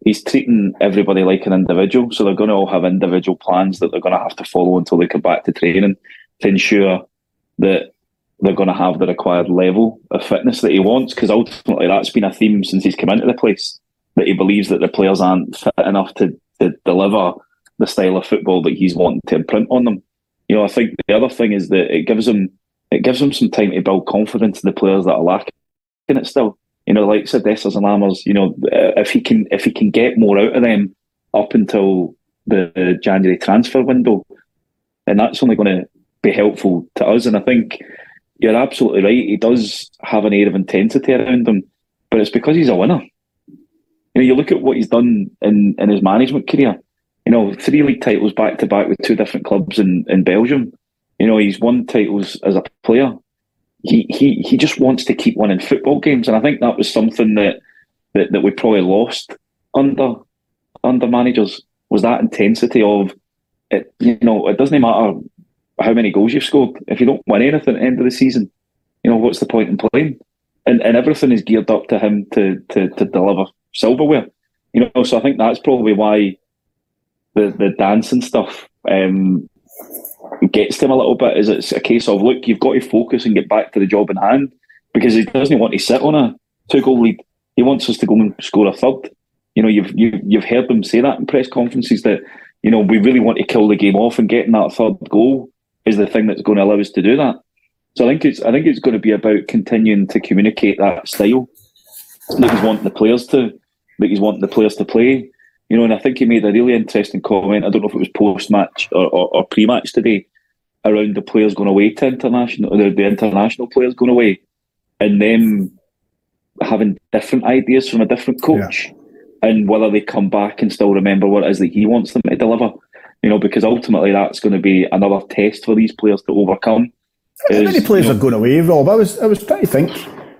S2: he's treating everybody like an individual. So they're going to all have individual plans that they're going to have to follow until they come back to training to ensure that they're going to have the required level of fitness that he wants. Because ultimately, that's been a theme since he's come into the place that he believes that the players aren't fit enough to, deliver the style of football that he's wanting to imprint on them. You know, I think the other thing is that it gives him it gives him some time to build confidence in the players that are lacking it still. You know, like said, Dessers and Lammers, you know, uh, if he can if he can get more out of them up until the January transfer window, and that's only going to be helpful to us. And I think you're absolutely right. He does have an air of intensity around him, but it's because he's a winner. You know, you look at what he's done in, in his management career. You know, three league titles back to back with two different clubs in, in Belgium. You know, he's won titles as a player he he he just wants to keep winning football games, and I think that was something that that, that we probably lost under under managers was that intensity of it. You know, it doesn't matter how many goals you've scored if you don't win anything at the end of the season. You know, what's the point in playing? And and everything is geared up to him to to to deliver silverware. You know, so I think that's probably why the the dancing stuff um, gets to him a little bit is it's a case of look, you've got to focus and get back to the job in hand because he doesn't want to sit on a two goal lead. He wants us to go and score a third. You know, you've you, you've heard them say that in press conferences that you know we really want to kill the game off and getting that third goal is the thing that's going to allow us to do that. So I think it's I think it's going to be about continuing to communicate that style that wanting the players to that he's wanting the players to play. You know, and I think he made a really interesting comment. I don't know if it was post match or, or, or pre match today around the players going away to international, the, the international players going away, and them having different ideas from a different coach, yeah. and whether they come back and still remember what it is that he wants them to deliver. You know, because ultimately that's going to be another test for these players to overcome.
S1: How many players you know, are going away, Rob? I was I was trying to think.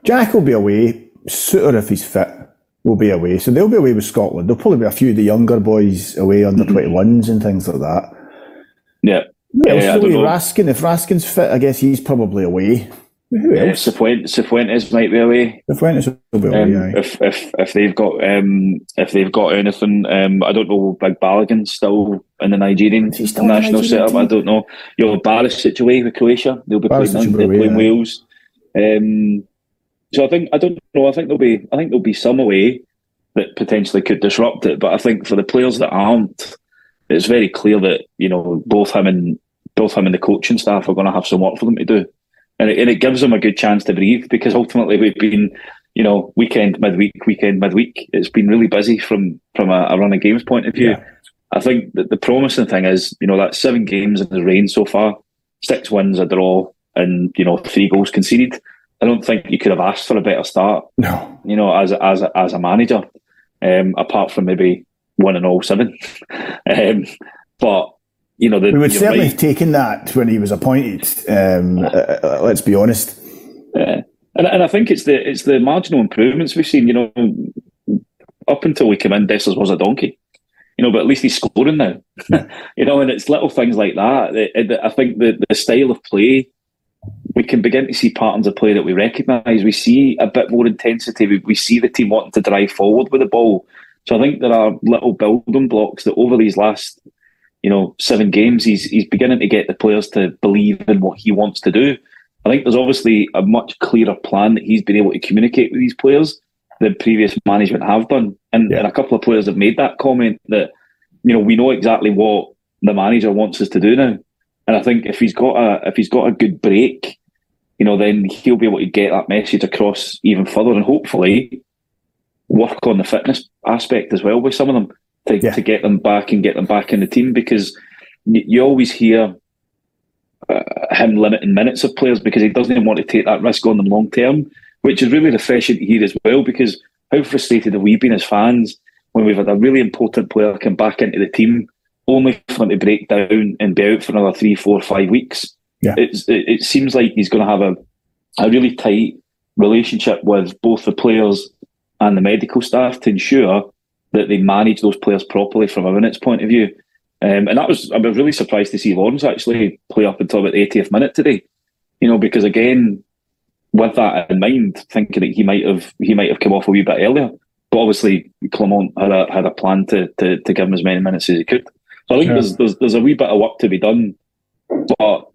S1: Jack will be away. Souttar, if he's fit, will be away. So they'll be away with Scotland. There'll probably be a few of the younger boys away under mm-hmm. 21s and things like that.
S2: Yeah.
S1: Well, yeah, so Raskin, if Raskin's fit, I guess he's probably away. Who else?
S2: Cifuentes, Cifuentes might be away.
S1: Cifuentes will be away. Um,
S2: if if if they've got um, if they've got anything, um, I don't know. Big Balogun's still in the Nigerian national Nigerian setup. Team? I don't know. You know, Barisic away with Croatia. They'll be Barisic playing, they'll playing yeah. Wales. Um, so I think I don't know. I think there'll be I think there'll be some away that potentially could disrupt it. But I think for the players that aren't, it's very clear that you know both him and both him and the coaching staff are going to have some work for them to do, and it, and it gives them a good chance to breathe because ultimately we've been, you know, weekend midweek, weekend midweek. It's been really busy from from a, a running games point of view. Yeah. I think that the promising thing is, you know, that seven games in the reign so far, six wins, a draw, and you know three goals conceded. I don't think you could have asked for a better start.
S1: No,
S2: you know, as a, as as a manager, um, apart from maybe one and all seven. um, but you know, the,
S1: we would certainly right. have taken that when he was appointed. Um, uh, uh, let's be honest.
S2: Yeah. And, and I think it's the it's the marginal improvements we've seen. You know, up until we came in, Dessers was a donkey. You know, but at least he's scoring now. you know, and it's little things like that. It, it, I think the the style of play, we can begin to see patterns of play that we recognise. We see a bit more intensity. We, we see the team wanting to drive forward with the ball. So I think there are little building blocks that over these last you know, seven games, he's he's beginning to get the players to believe in what he wants to do. I think there's obviously a much clearer plan that he's been able to communicate with these players than previous management have done. And, yeah. and a couple of players have made that comment that, you know, we know exactly what the manager wants us to do now. And I think if he's got a if he's got a good break, you know, then he'll be able to get that message across even further and hopefully work on the fitness aspect as well with some of them to, yeah. to get them back and get them back in the team because you, always hear uh, him limiting minutes of players because he doesn't want to take that risk on them long term, which is really refreshing to hear as well because how frustrated have we been as fans when we've had a really important player come back into the team only for him to break down and be out for another three, four, five weeks.
S1: Yeah.
S2: It's, it, it seems like he's going to have a, a really tight relationship with both the players and the medical staff to ensure that they manage those players properly from a minutes point of view. Um, and that was I was really surprised to see Lawrence actually play up until about the 80th minute today. You know, because again, with that in mind, thinking that he might have he might have come off a wee bit earlier. But obviously Clement had a had a plan to to, to give him as many minutes as he could. So I think yeah. there's, there's there's a wee bit of work to be done. But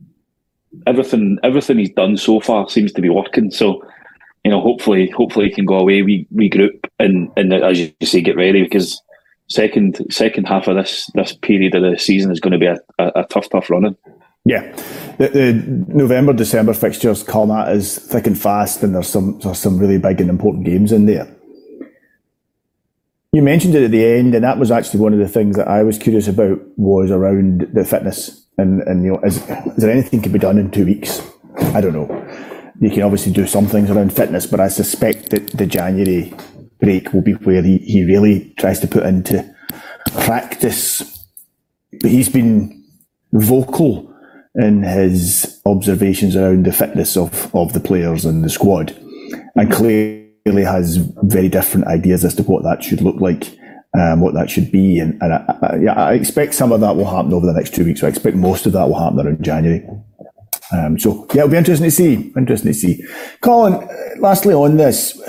S2: everything everything he's done so far seems to be working. So you know, hopefully, hopefully he can go away, we regroup, and and as you say, get ready because second second half of this this period of the season is going to be a, a, a tough, tough running.
S1: Yeah, the, the, November December fixtures come at us thick and fast, and there's some there's some really big and important games in there. You mentioned it at the end, and that was actually one of the things that I was curious about was around the fitness and and you know is, is there anything can be done in two weeks? I don't know. You can obviously do some things around fitness, but I suspect that the January break will be where he, he really tries to put into practice. He's been vocal in his observations around the fitness of, of the players and the squad, and clearly has very different ideas as to what that should look like, um, what that should be, and, and I, I, yeah, I expect some of that will happen over the next two weeks. So I expect most of that will happen around January. Um, so yeah, it'll be interesting to see. Interesting to see. Colin, lastly on this,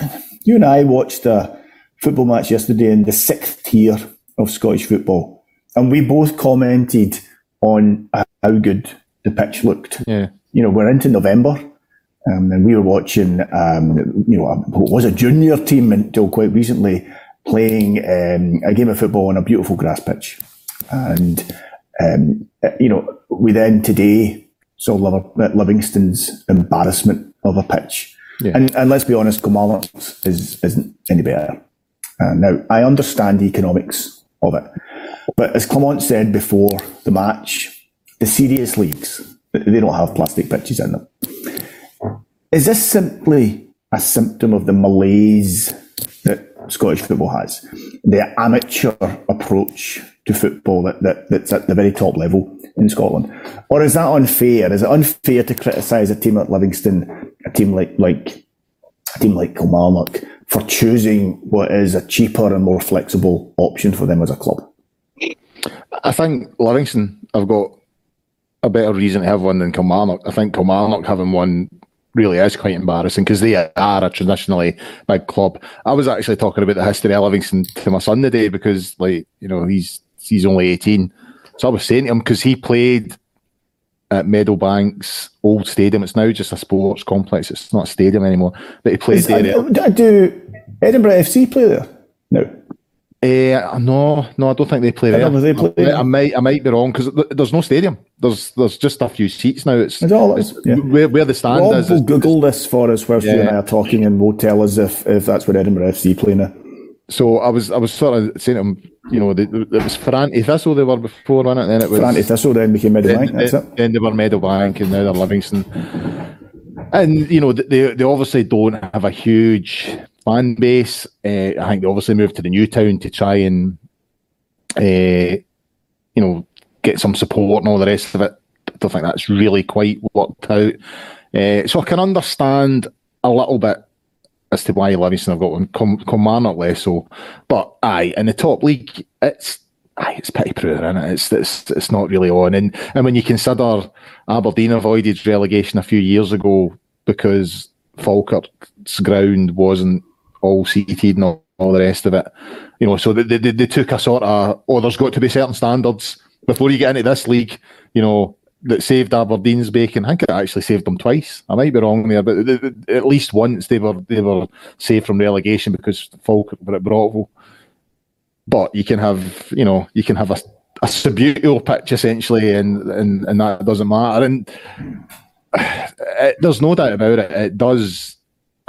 S1: you and I watched a football match yesterday in the sixth tier of Scottish football, and we both commented on how good the pitch looked.
S3: Yeah.
S1: You know, we're into November, um, and we were watching, um, you know, what was a junior team until quite recently playing um, a game of football on a beautiful grass pitch. And, um, you know, we then today saw Livingston's embarrassment of a pitch. Yeah. And, and let's be honest, Kilmarnock's is, isn't any better. Uh, now, I understand the economics of it. But as Clement said before the match, the serious leagues, they don't have plastic pitches in them. Is this simply a symptom of the malaise that Scottish football has? The amateur approach to football that, that, that's at the very top level in Scotland? Or is that unfair? Is it unfair to criticise a team like Livingston, a team like, like a team like Kilmarnock, for choosing what is a cheaper and more flexible option for them as a club?
S3: I think Livingston have got a better reason to have one than Kilmarnock. I think Kilmarnock having one really is quite embarrassing because they are a traditionally big club. I was actually talking about the history of Livingston to my son today because, like, you know, he's he's only eighteen. So I was saying to him because he played at Meadowbank's old stadium. It's now just a sports complex. It's not a stadium anymore. But he played is, there.
S1: Uh, do Edinburgh FC play there? No.
S3: Uh, no, no, I don't think they play there. They play I, I, might, I might be wrong because there's no stadium. There's, there's just a few seats now. It's, it's all it's, yeah. where, where the stand
S1: Rob
S3: is.
S1: will Google this for us whilst yeah. you and I are talking, and we'll tell us if, if that's where Edinburgh FC play now.
S3: So I was, I was sort of saying to him, you know, it was Ferranti Thistle they were before, wasn't it? Then it was
S1: Ferranti Thistle, then became Meadowbank. That's
S3: it. Then they were Meadowbank, and now they're Livingston. And you know, they they obviously don't have a huge fan base. Uh, I think they obviously moved to the new town to try and, uh, you know, get some support and all the rest of it. I don't think that's really quite worked out. Uh, so I can understand a little bit as to why Livingston have got one, Com- Kilmarnock less so. But aye, in the top league, it's aye, it's pretty poor, isn't it? It's, it's it's not really on. And and when you consider Aberdeen avoided relegation a few years ago because Falkirk's ground wasn't all seated and all, all the rest of it. You know, so they, they, they took a sort of, oh, there's got to be certain standards before you get into this league, you know, that saved Aberdeen's bacon. I think it actually saved them twice. I might be wrong there, but at least once they were they were saved from relegation because Falkirk were at Brockville. But you can have, you know, you can have a, a subbuteo pitch essentially, and, and and that doesn't matter. And it, there's no doubt about it. It does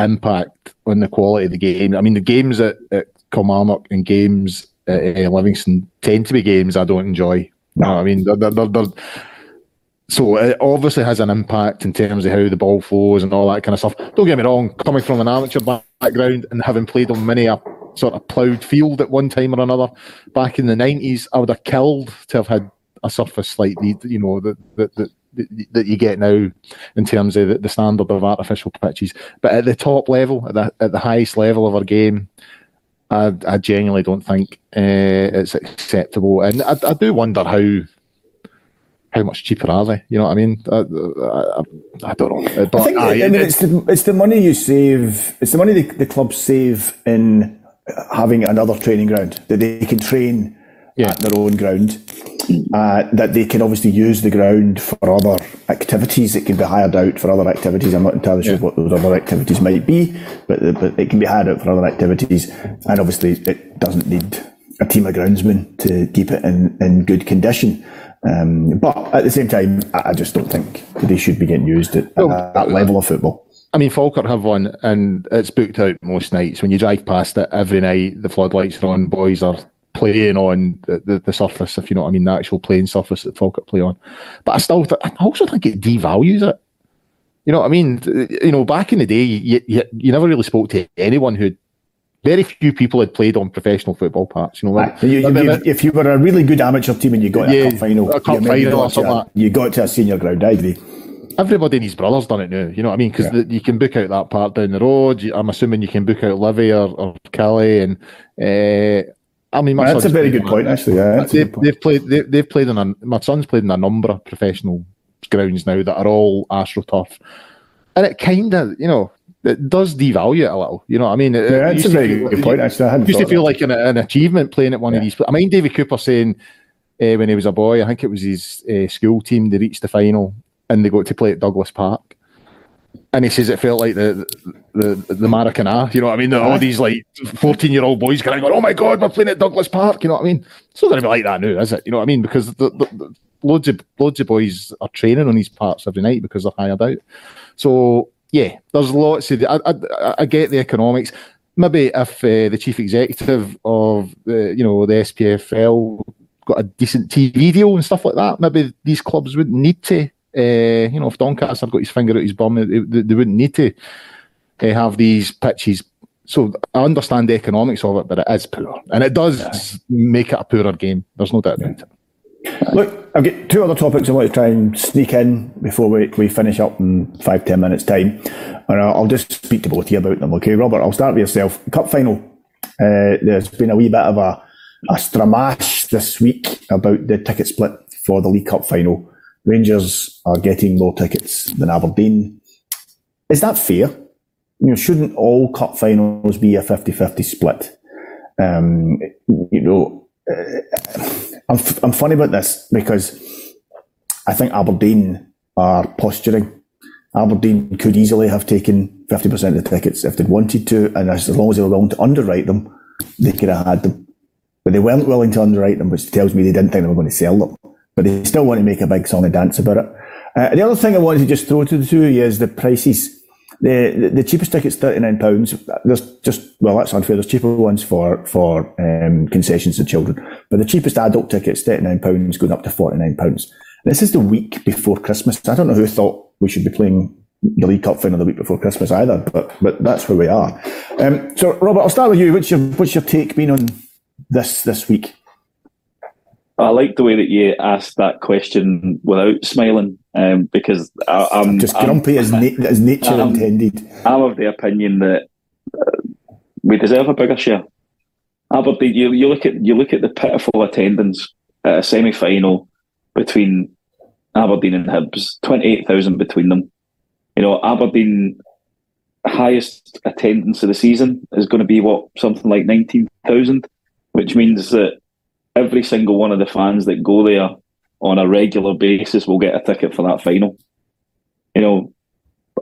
S3: impact on the quality of the game. I mean, the games at, at Kilmarnock and games at uh, Livingston tend to be games I don't enjoy. No, I mean, they're, they're, they're, so it obviously has an impact in terms of how the ball flows and all that kind of stuff. Don't get me wrong, coming from an amateur background and having played on many a sort of ploughed field at one time or another back in the 90s, I would have killed to have had a surface like the, you know, that, that, that that you get now in terms of the, standard of artificial pitches. But at the top level, at the, at the highest level of our game, I, I genuinely don't think uh, it's acceptable. And I, I, do wonder how how much cheaper are they? You know what I mean? I, I, I don't know.
S1: But, I think I mean, it's the it's the money you save. It's the money the, the clubs save in having another training ground that they can train yeah. at their own ground. Uh, that they can obviously use the ground for other activities. It can be hired out for other activities. I'm not entirely sure what those other activities might be, but, but it can be hired out for other activities. And obviously, it doesn't need a team of groundsmen to keep it in, in good condition. Um, but at the same time, I, just don't think they should be getting used at, at that level of football.
S3: I mean, Falkirk have one, and it's booked out most nights. When you drive past it every night, the floodlights are on, boys are playing on the, the, the, surface, if you know what I mean, the actual playing surface that Falkirk play on. But I still, th- I also think it devalues it. You know what I mean? You know, back in the day, you, you, you never really spoke to anyone who very few people had played on professional football parts. You know, like,
S1: you, you, if you were a really good amateur team and you got yeah, a cup final,
S3: a cup final or something,
S1: like you got to a senior ground. I agree.
S3: Everybody and his brother's done it now. You know what I mean? Because yeah. you can book out that part down the road. I'm assuming you can book out Livy or, or Cali, and uh, I mean,
S1: that's a very good point. Actually, yeah,
S3: they've, they've, played. They, they've played in a. My son's played in a number of professional grounds now that are all AstroTurf, and it kind of, you know, it does devalue it a little. You know what I mean? It,
S1: yeah, that's a very feel, good point. Actually, I
S3: used to feel like an, an, achievement playing at one yeah. of these. I mean, David Cooper saying uh, when he was a boy, I think it was his uh, school team, they reached the final and they got to play at Douglas Park. And he says it felt like the the the Maracana, you know what I mean? All these like fourteen year old boys going, "Oh my god, we're playing at Douglas Park," you know what I mean? It's not going to be like that now, is it? You know what I mean? Because the, the, the, loads of loads of boys are training on these parts every night because they're hired out. So yeah, there's lots of. I, I, I get the economics. Maybe if uh, the chief executive of the, you know, the SPFL got a decent TV deal and stuff like that, maybe these clubs wouldn't need to. Uh, you know, if Doncaster got his finger out his bum, they, they wouldn't need to uh, have these pitches. So I understand the economics of it, but it is poor, and it does yeah. make it a poorer game. There's no doubt about it.
S1: Look, I've got two other topics I want to try and sneak in before we, we finish up in five, ten minutes' time. And I'll, I'll just speak to both of you about them. Okay, Robert, I'll start with yourself. Cup final. Uh, there's been a wee bit of a, a stramash this week about the ticket split for the League Cup final. Rangers are getting more tickets than Aberdeen. Is that fair? You know, shouldn't all cup finals be a 50-50 split? Um, you know, uh, I'm, f- I'm funny about this because I think Aberdeen are posturing. Aberdeen could easily have taken 50% of the tickets if they'd wanted to, and as long as they were willing to underwrite them, they could have had them. But they weren't willing to underwrite them, which tells me they didn't think they were going to sell them. But they still want to make a big song and dance about it. Uh, the other thing I wanted to just throw to the two is the prices. The, the, the cheapest ticket's £39. There's just, well, that's unfair. There's cheaper ones for, for um, concessions to children. But the cheapest adult ticket's £39 going up to £49. This is the week before Christmas. I don't know who thought we should be playing the League Cup final the week before Christmas either, but but that's where we are. Um, so, Robert, I'll start with you. What's your what's your take been on this this week?
S2: I like the way that you asked that question without smiling, um, because I, am
S1: just grumpy I'm, as, na- as nature I'm, intended.
S2: I'm of the opinion that uh, we deserve a bigger share. Aberdeen, you, you look at you look at the pitiful attendance at a semi final between Aberdeen and Hibs, twenty eight thousand between them. You know, Aberdeen highest attendance of the season is going to be what something like nineteen thousand, which means that every single one of the fans that go there on a regular basis will get a ticket for that final. You know,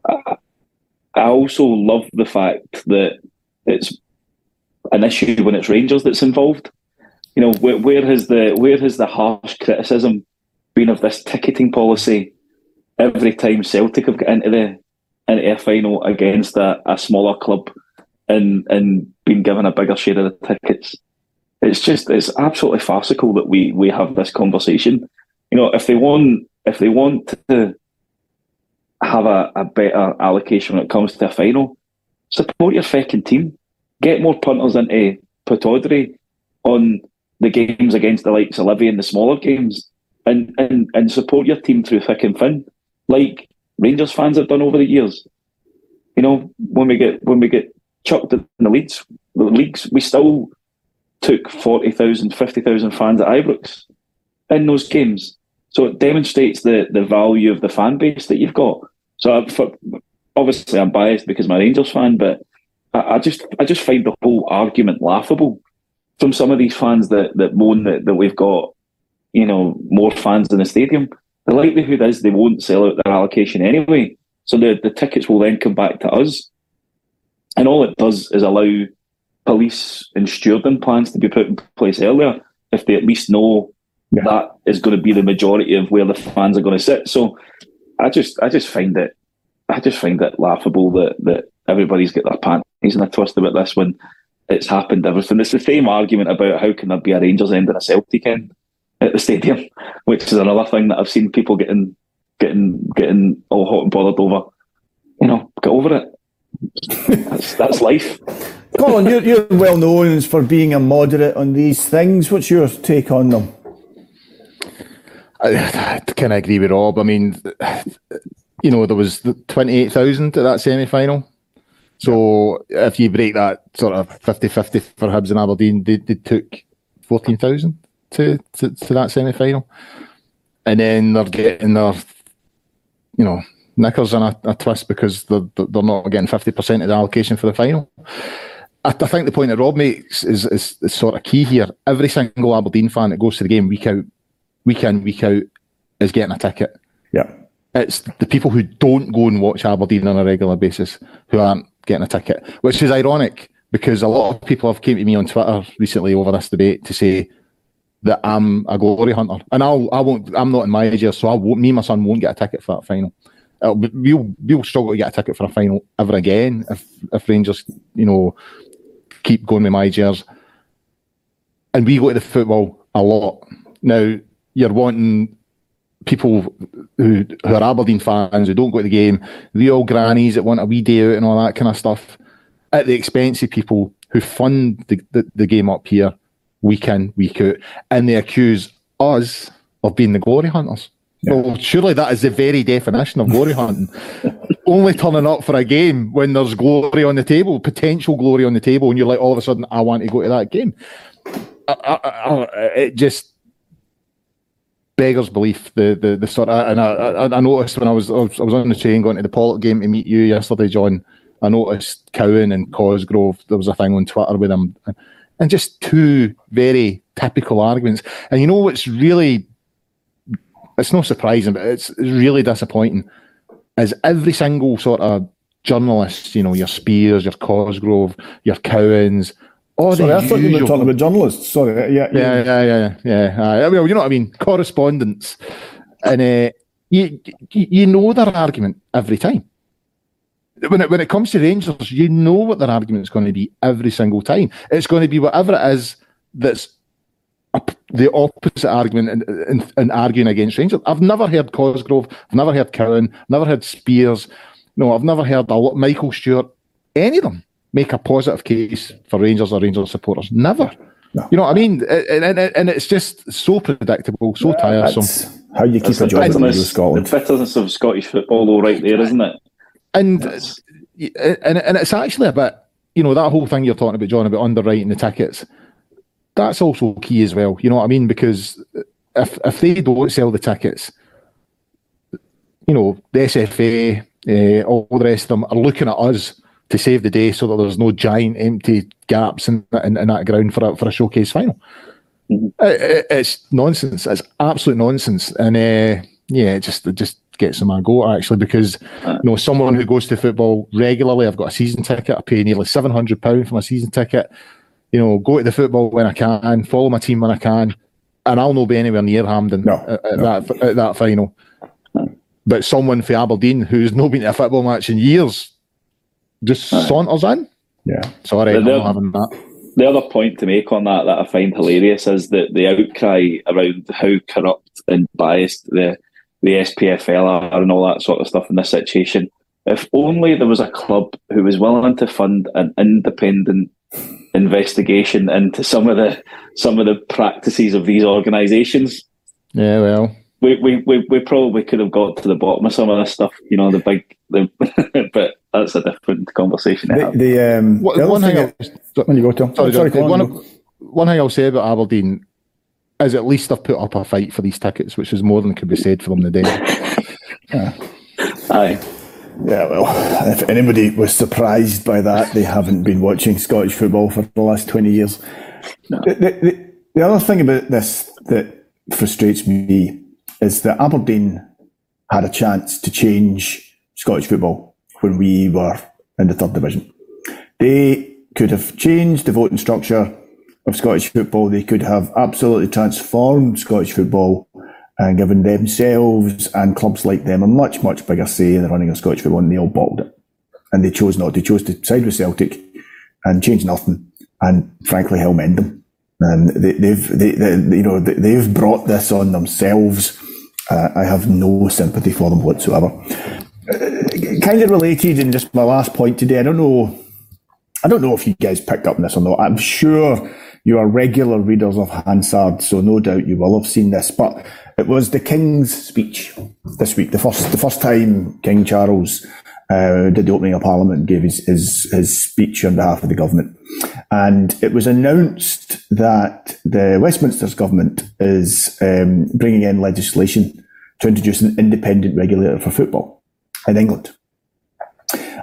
S2: I, also love the fact that it's an issue when it's Rangers that's involved. You know, where, where has the where has the harsh criticism been of this ticketing policy every time Celtic have got into the into a final against a, a smaller club and and been given a bigger share of the tickets? It's just it's absolutely farcical that we we have this conversation. You know, if they want if they want to have a, a better allocation when it comes to a final, support your fucking team. Get more punters into Pittodrie on the games against the likes of Livy and the smaller games and, and, and support your team through thick and thin, like Rangers fans have done over the years. You know, when we get when we get chucked in the leads the leagues, we still took 40,000, 50,000 fans at Ibrox in those games. So it demonstrates the, the value of the fan base that you've got. So for, obviously I'm biased because I'm a Rangers fan, but I, I, just I just find the whole argument laughable from some of these fans that that moan that, that we've got, you know, more fans in the stadium. The likelihood is they won't sell out their allocation anyway. So the, the tickets will then come back to us. And all it does is allow police and stewarding plans to be put in place earlier if they at least know yeah. that is going to be the majority of where the fans are going to sit. So I just I just find it I just find it laughable that that everybody's got their panties in a twist about this when it's happened everything. It's the same argument about how can there be a Rangers end and a Celtic end at the stadium, which is another thing that I've seen people getting getting getting all hot and bothered over. You know, get over it. that's that's life.
S1: Colin, you're, you're well known for being a moderate on these things. What's your take on them?
S3: I, I kind agree with Rob. I mean, you know, there was 28,000 at that semi final. So if you break that sort of 50 50 for Hibs and Aberdeen, they, they took 14,000 to, to, to that semi final. And then they're getting their, you know, knickers in a, a twist because they're, they're not getting 50% of the allocation for the final. I, I think the point that Rob makes is, is, is sort of key here. Every single Aberdeen fan that goes to the game week out, week in, week out, is getting a ticket.
S1: Yeah.
S3: It's the people who don't go and watch Aberdeen on a regular basis who aren't getting a ticket, which is ironic because a lot of people have came to me on Twitter recently over this debate to say that I'm a glory hunter, and I'll I won't I'm not in my age, so I won't, me and my son won't get a ticket for that final. Be, we'll we'll struggle to get a ticket for a final ever again if if Rangers you know keep going with my jersey. And we go to the football a lot now. You're wanting people who, who are Aberdeen fans who don't go to the game, the old grannies that want a wee day out and all that kind of stuff, at the expense of people who fund the, the, the game up here week in, week out, and they accuse us of being the glory hunters. Yeah. Well, surely that is the very definition of glory hunting. Only turning up for a game when there's glory on the table, potential glory on the table, and you're like, all of a sudden, I want to go to that game. I, I, I, it just beggars belief. The the the sort of and I, I, noticed when I was, I was I was on the train going to the Pollok game to meet you yesterday, John. I noticed Cowan and Cosgrove. There was a thing on Twitter with them, and just two very typical arguments. And you know what's really it's not surprising, but it's really disappointing. Is every single sort of journalist, you know, your Spiers, your Cosgrove, your Cowans,
S1: Oh, Sorry, I thought you were talking about journalists. Sorry,
S3: yeah, yeah, yeah, yeah, yeah. yeah. Uh, well, you know what I mean. Correspondence, and uh, you you know their argument every time. When it when it comes to Rangers, you know what their argument is going to be every single time. It's going to be whatever it is that's the opposite argument and in, in, in, arguing against Rangers. I've never heard Cosgrove. I've never heard Cowan. Never heard Spiers. No, I've never heard a lot, Michael Stewart. Any of them make a positive case for Rangers or Rangers supporters. Never. No. You know what I mean? And, and, and it's just so predictable, so yeah, tiresome.
S1: How you keep a job in Scotland.
S2: The bitterness of Scottish football, all right there, isn't it?
S3: And, and and it's actually a bit, you know, that whole thing you're talking about, John, about underwriting the tickets. That's also key as well. You know what I mean? Because if if they don't sell the tickets, you know, the SFA, uh, all the rest of them are looking at us to save the day so that there's no giant empty gaps in, in, in that ground for a, for a showcase final. Mm-hmm. It, it's nonsense. It's absolute nonsense. And uh, yeah, it just it just gets them a go actually because uh. you know someone who goes to football regularly, I've got a season ticket. I pay nearly seven hundred pound for my season ticket. You know, go to the football when I can, follow my team when I can, and I'll not be anywhere near Hampden no, at, at no. that at that final. But someone for Aberdeen who's not been to a football match in years just Aye. saunters in.
S1: Yeah.
S3: Sorry, the, I'm having that.
S2: The other point to make on that that I find hilarious is that the outcry around how corrupt and biased the the SPFL are and all that sort of stuff in this situation. If only there was a club who was willing to fund an independent investigation into some of the some of the practices of these organisations.
S3: Yeah, well,
S2: we, we, we, we probably could have got to the bottom of some of this stuff, you know, the big, the, but that's a different conversation.
S1: The, the, um,
S3: the one thing,
S1: I'll, when you go to,
S3: sorry, sorry, one, one thing I'll say about Aberdeen is at least they've put up a fight for these tickets, which is more than could be said for them today.
S2: yeah. Aye.
S1: Yeah, well, if anybody was surprised by that, they haven't been watching Scottish football for the last 20 years. No. The, the, the other thing about this that frustrates me is that Aberdeen had a chance to change Scottish football when we were in the third division. They could have changed the voting structure of Scottish football. They could have absolutely transformed Scottish football and given themselves and clubs like them a much, much bigger say in the running of Scottish football, and they all bottled it. And they chose not. They chose to side with Celtic and change nothing, and frankly, hell mend them. And they, have they, they, you know, they've brought this on themselves. Uh, I have no sympathy for them whatsoever. Uh, kind of related, and just my last point today. I don't know. I don't know if you guys picked up on this or not. I'm sure you are regular readers of Hansard, so no doubt you will have seen this. But it was the King's speech this week, the first the first time King Charles uh, did the opening of Parliament and gave his, his, his speech on behalf of the government. And it was announced that the Westminster's government is um, bringing in legislation to introduce an independent regulator for football in England.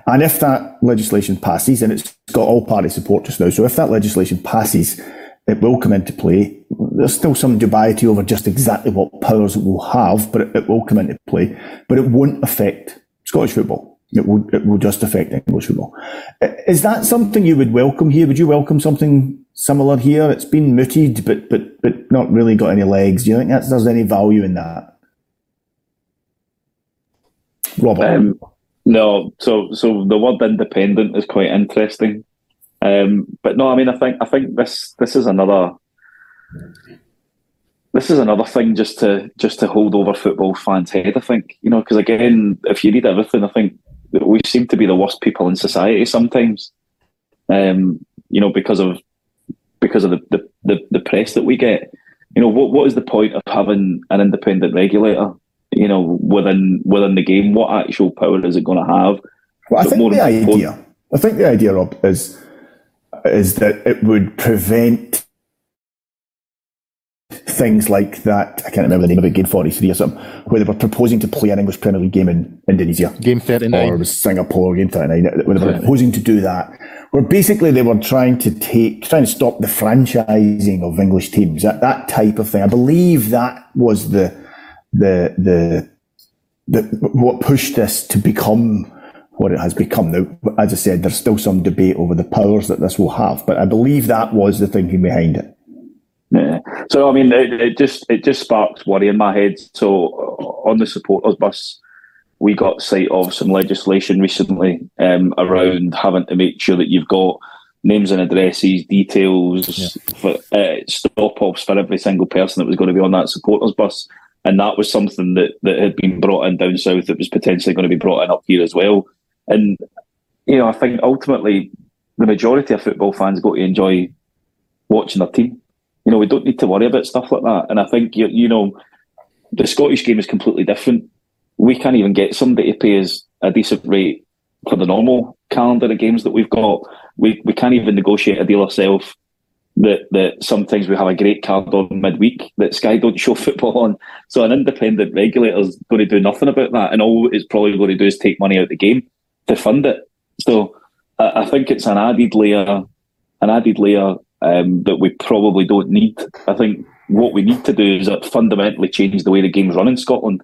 S1: And if that legislation passes, and it's got all party support just now, so if that legislation passes, it will come into play. There's still some dubiety over just exactly what powers it will have, but it, it will come into play. But it won't affect Scottish football. It will, it will just affect English football. Is that something you would welcome here? Would you welcome something similar here? It's been mooted, but but but not really got any legs. Do you think that there's any value in that?
S2: Robert. Um, no, so so the word independent is quite interesting. Um, but no, I mean, I think I think this this is another this is another thing just to just to hold over football fans' head. I think you know because again, if you read everything, I think we seem to be the worst people in society sometimes. Um, you know, because of because of the, the, the, the press that we get. You know, what what is the point of having an independent regulator? You know, within within the game, what actual power is it going to have?
S1: Well, I but think the idea, I think the idea, Rob, is is that it would prevent things like that. I can't remember the name of it, Game 43 or something, where they were proposing to play an English Premier League game in Indonesia.
S3: Game 39.
S1: Or Singapore, Game 39, where they were proposing to do that. Where basically they were trying to take, trying to stop the franchising of English teams, that, that type of thing. I believe that was the, the, the, the, what pushed this to become what it has become. Now, as I said, there's still some debate over the powers that this will have, but I believe that was the thinking behind it.
S2: Yeah. So I mean, it, it just it just sparks worry in my head. So uh, on the supporters bus, we got sight of some legislation recently um, around having to make sure that you've got names and addresses, details, yeah. for, uh, stop offs for every single person that was going to be on that supporters bus. And that was something that, that had been brought in down south that was potentially going to be brought in up here as well. And, you know, I think ultimately the majority of football fans go to enjoy watching their team. You know, we don't need to worry about stuff like that. And I think, you, you know, the Scottish game is completely different. We can't even get somebody to pay us a decent rate for the normal calendar of games that we've got. We we can't even negotiate a deal ourselves that that sometimes we have a great card on midweek that Sky don't show football on. So an independent regulator is going to do nothing about that, and all it's probably going to do is take money out of the game to fund it. So I, I think it's an added layer, an added layer um, that we probably don't need. I think what we need to do is fundamentally change the way the game's run in Scotland,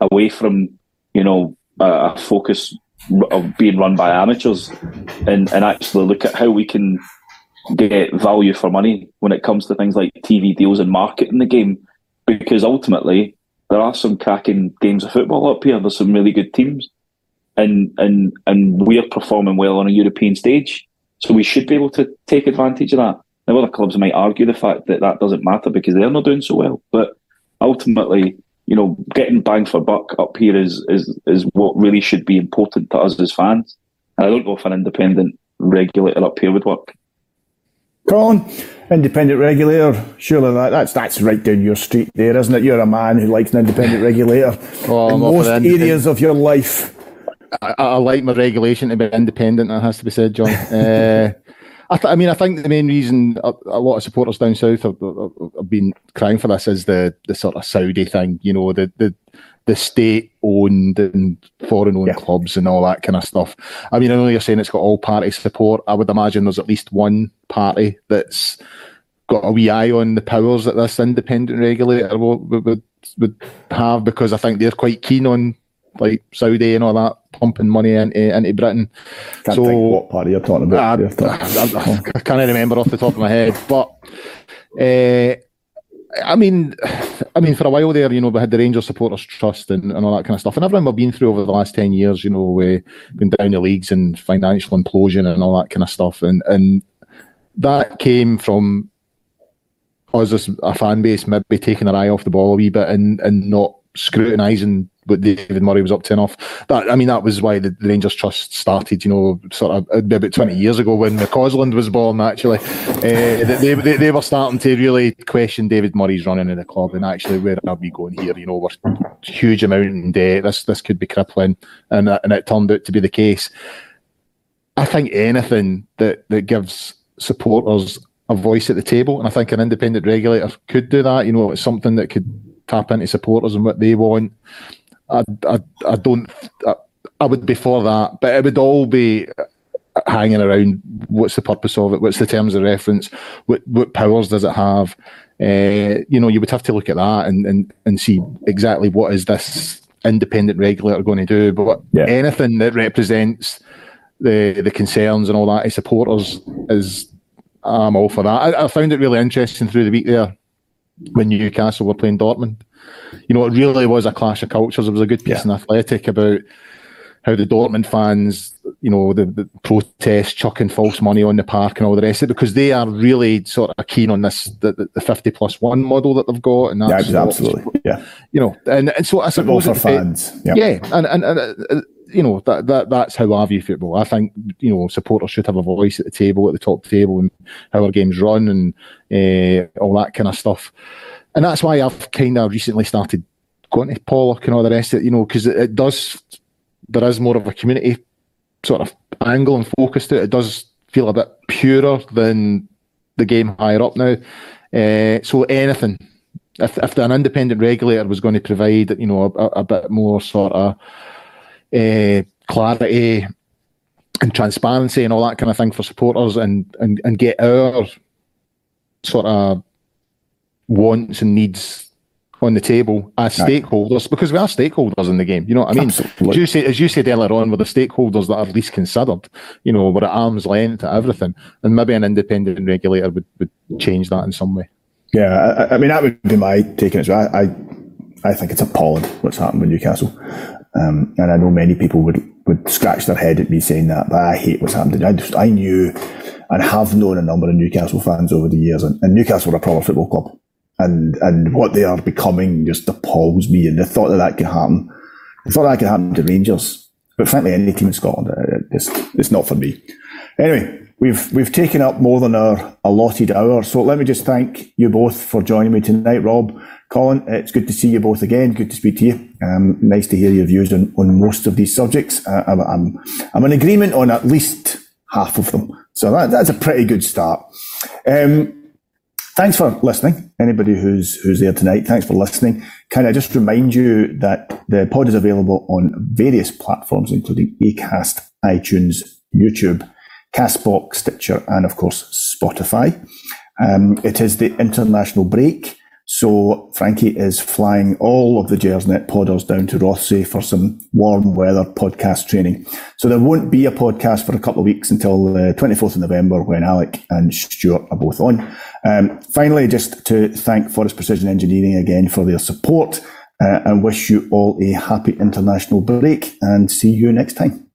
S2: away from you know a focus of being run by amateurs, and and actually look at how we can get value for money when it comes to things like TV deals and marketing the game, because ultimately there are some cracking games of football up here. There's some really good teams and and and we're performing well on a European stage. So we should be able to take advantage of that. Now, other clubs might argue the fact that that doesn't matter because they're not doing so well. But ultimately, you know, getting bang for buck up here is is is what really should be important to us as fans. And I don't know if an independent regulator up here would work.
S1: Colin, independent regulator. Surely that, that's that's right down your street there, isn't it? You're a man who likes an independent regulator well, in most areas of your life.
S3: I, I, like my regulation to be independent. That has to be said, John. uh, I, th- I, mean, I think the main reason a, a lot of supporters down south have, have, been crying for this is the the sort of Saudi thing. You know, the the the state owned and foreign owned yeah. clubs and all that kind of stuff. I mean, I know you're saying it's got all party support. I would imagine there's at least one party that's got a wee eye on the powers that this independent regulator would, would, would have because I think they're quite keen on like Saudi and all that pumping money into, into Britain.
S1: Can't so, think what party you're talking about.
S3: I, I, I, can't remember off the top of my head, but uh, I mean, I mean, for a while there, you know, we had the Rangers Supporters Trust and, and all that kind of stuff, and everything we've been through over the last ten years, you know, we've been down the leagues and financial implosion and all that kind of stuff, and and that came from us as a fan base maybe taking our eye off the ball a wee bit and and not scrutinising what David Murray was up to off, That I mean, that was why the, the Rangers Trust started. You know, sort of uh, about twenty years ago when McCausland was born. Actually, uh, they, they, they were starting to really question David Murray's running in the club and actually where are we going here? You know, we're huge amount in debt. This this could be crippling, and and it turned out to be the case. I think anything that that gives supporters a voice at the table, and I think an independent regulator could do that. You know, it's something that could tap into supporters and what they want. I, I, I don't. I, I would be for that, but it would all be hanging around. What's the purpose of it? What's the terms of reference? What what powers does it have? Uh, you know, you would have to look at that and, and, and see exactly what is this independent regulator going to do. But yeah. anything that represents the the concerns and all that of supporters is I'm all for that. I, I found it really interesting through the week there when Newcastle were playing Dortmund you know, it really was a clash of cultures. It was a good piece yeah. in Athletic about how the Dortmund fans, you know, the, the protest, chucking false money on the park and all the rest of it, because they are really sort of keen on this, the, the 50 plus one model that they've got. And
S1: that's yeah, absolutely. Yeah.
S3: You know, and, and so I suppose.
S1: for fans.
S3: Yeah. yeah. And, and, and uh, you know, that, that that's how I view football. I think, you know, supporters should have a voice at the table, at the top table, and how our games run and uh, all that kind of stuff and that's why I've kind of recently started going to Pollok and all the rest of it, you know, because it, it, does, there is more of a community sort of angle and focus to it. It does feel a bit purer than the game higher up now. Uh, so anything, if, if an independent regulator was going to provide, you know, a, a bit more sort of uh, clarity and transparency and all that kind of thing for supporters and, and, and get our sort of wants and needs on the table as stakeholders because we are stakeholders in the game. You know what I mean? As you, say, as you said earlier on, we're the stakeholders that are least considered. You know, we're at arm's length to everything, and maybe an independent regulator would, would change that in some way.
S1: Yeah, I, I mean that would be my take on it. I, I, I think it's appalling what's happened with Newcastle, um, and I know many people would would scratch their head at me saying that, but I hate what's happened. I just I knew and have known a number of Newcastle fans over the years, and, and Newcastle are a proper football club and and what they are becoming just appalls me. And the thought that that could happen, the thought that could happen to Rangers, but frankly, any team in Scotland, uh, it's it's not for me. Anyway, we've we've taken up more than our allotted hour, so let me just thank you both for joining me tonight, Rob. Colin, it's good to see you both again. Good to speak to you. Um, nice to hear your views on, on most of these subjects. Uh, I'm, I'm, I'm in agreement on at least half of them. So that, that's a pretty good start. Um, thanks for listening. Anybody who's who's there tonight, thanks for listening. Can I just remind you that the pod is available on various platforms, including Acast, iTunes, YouTube, Castbox, Stitcher, and of course Spotify. Um, it is the international break. So Frankie is flying all of the Gersnet podders down to Rothesay for some warm weather podcast training. So there won't be a podcast for a couple of weeks until the 24th of November when Alec and Stuart are both on. Um, finally, just to thank Forrest Precision Engineering again for their support uh, and wish you all a happy international break and see you next time.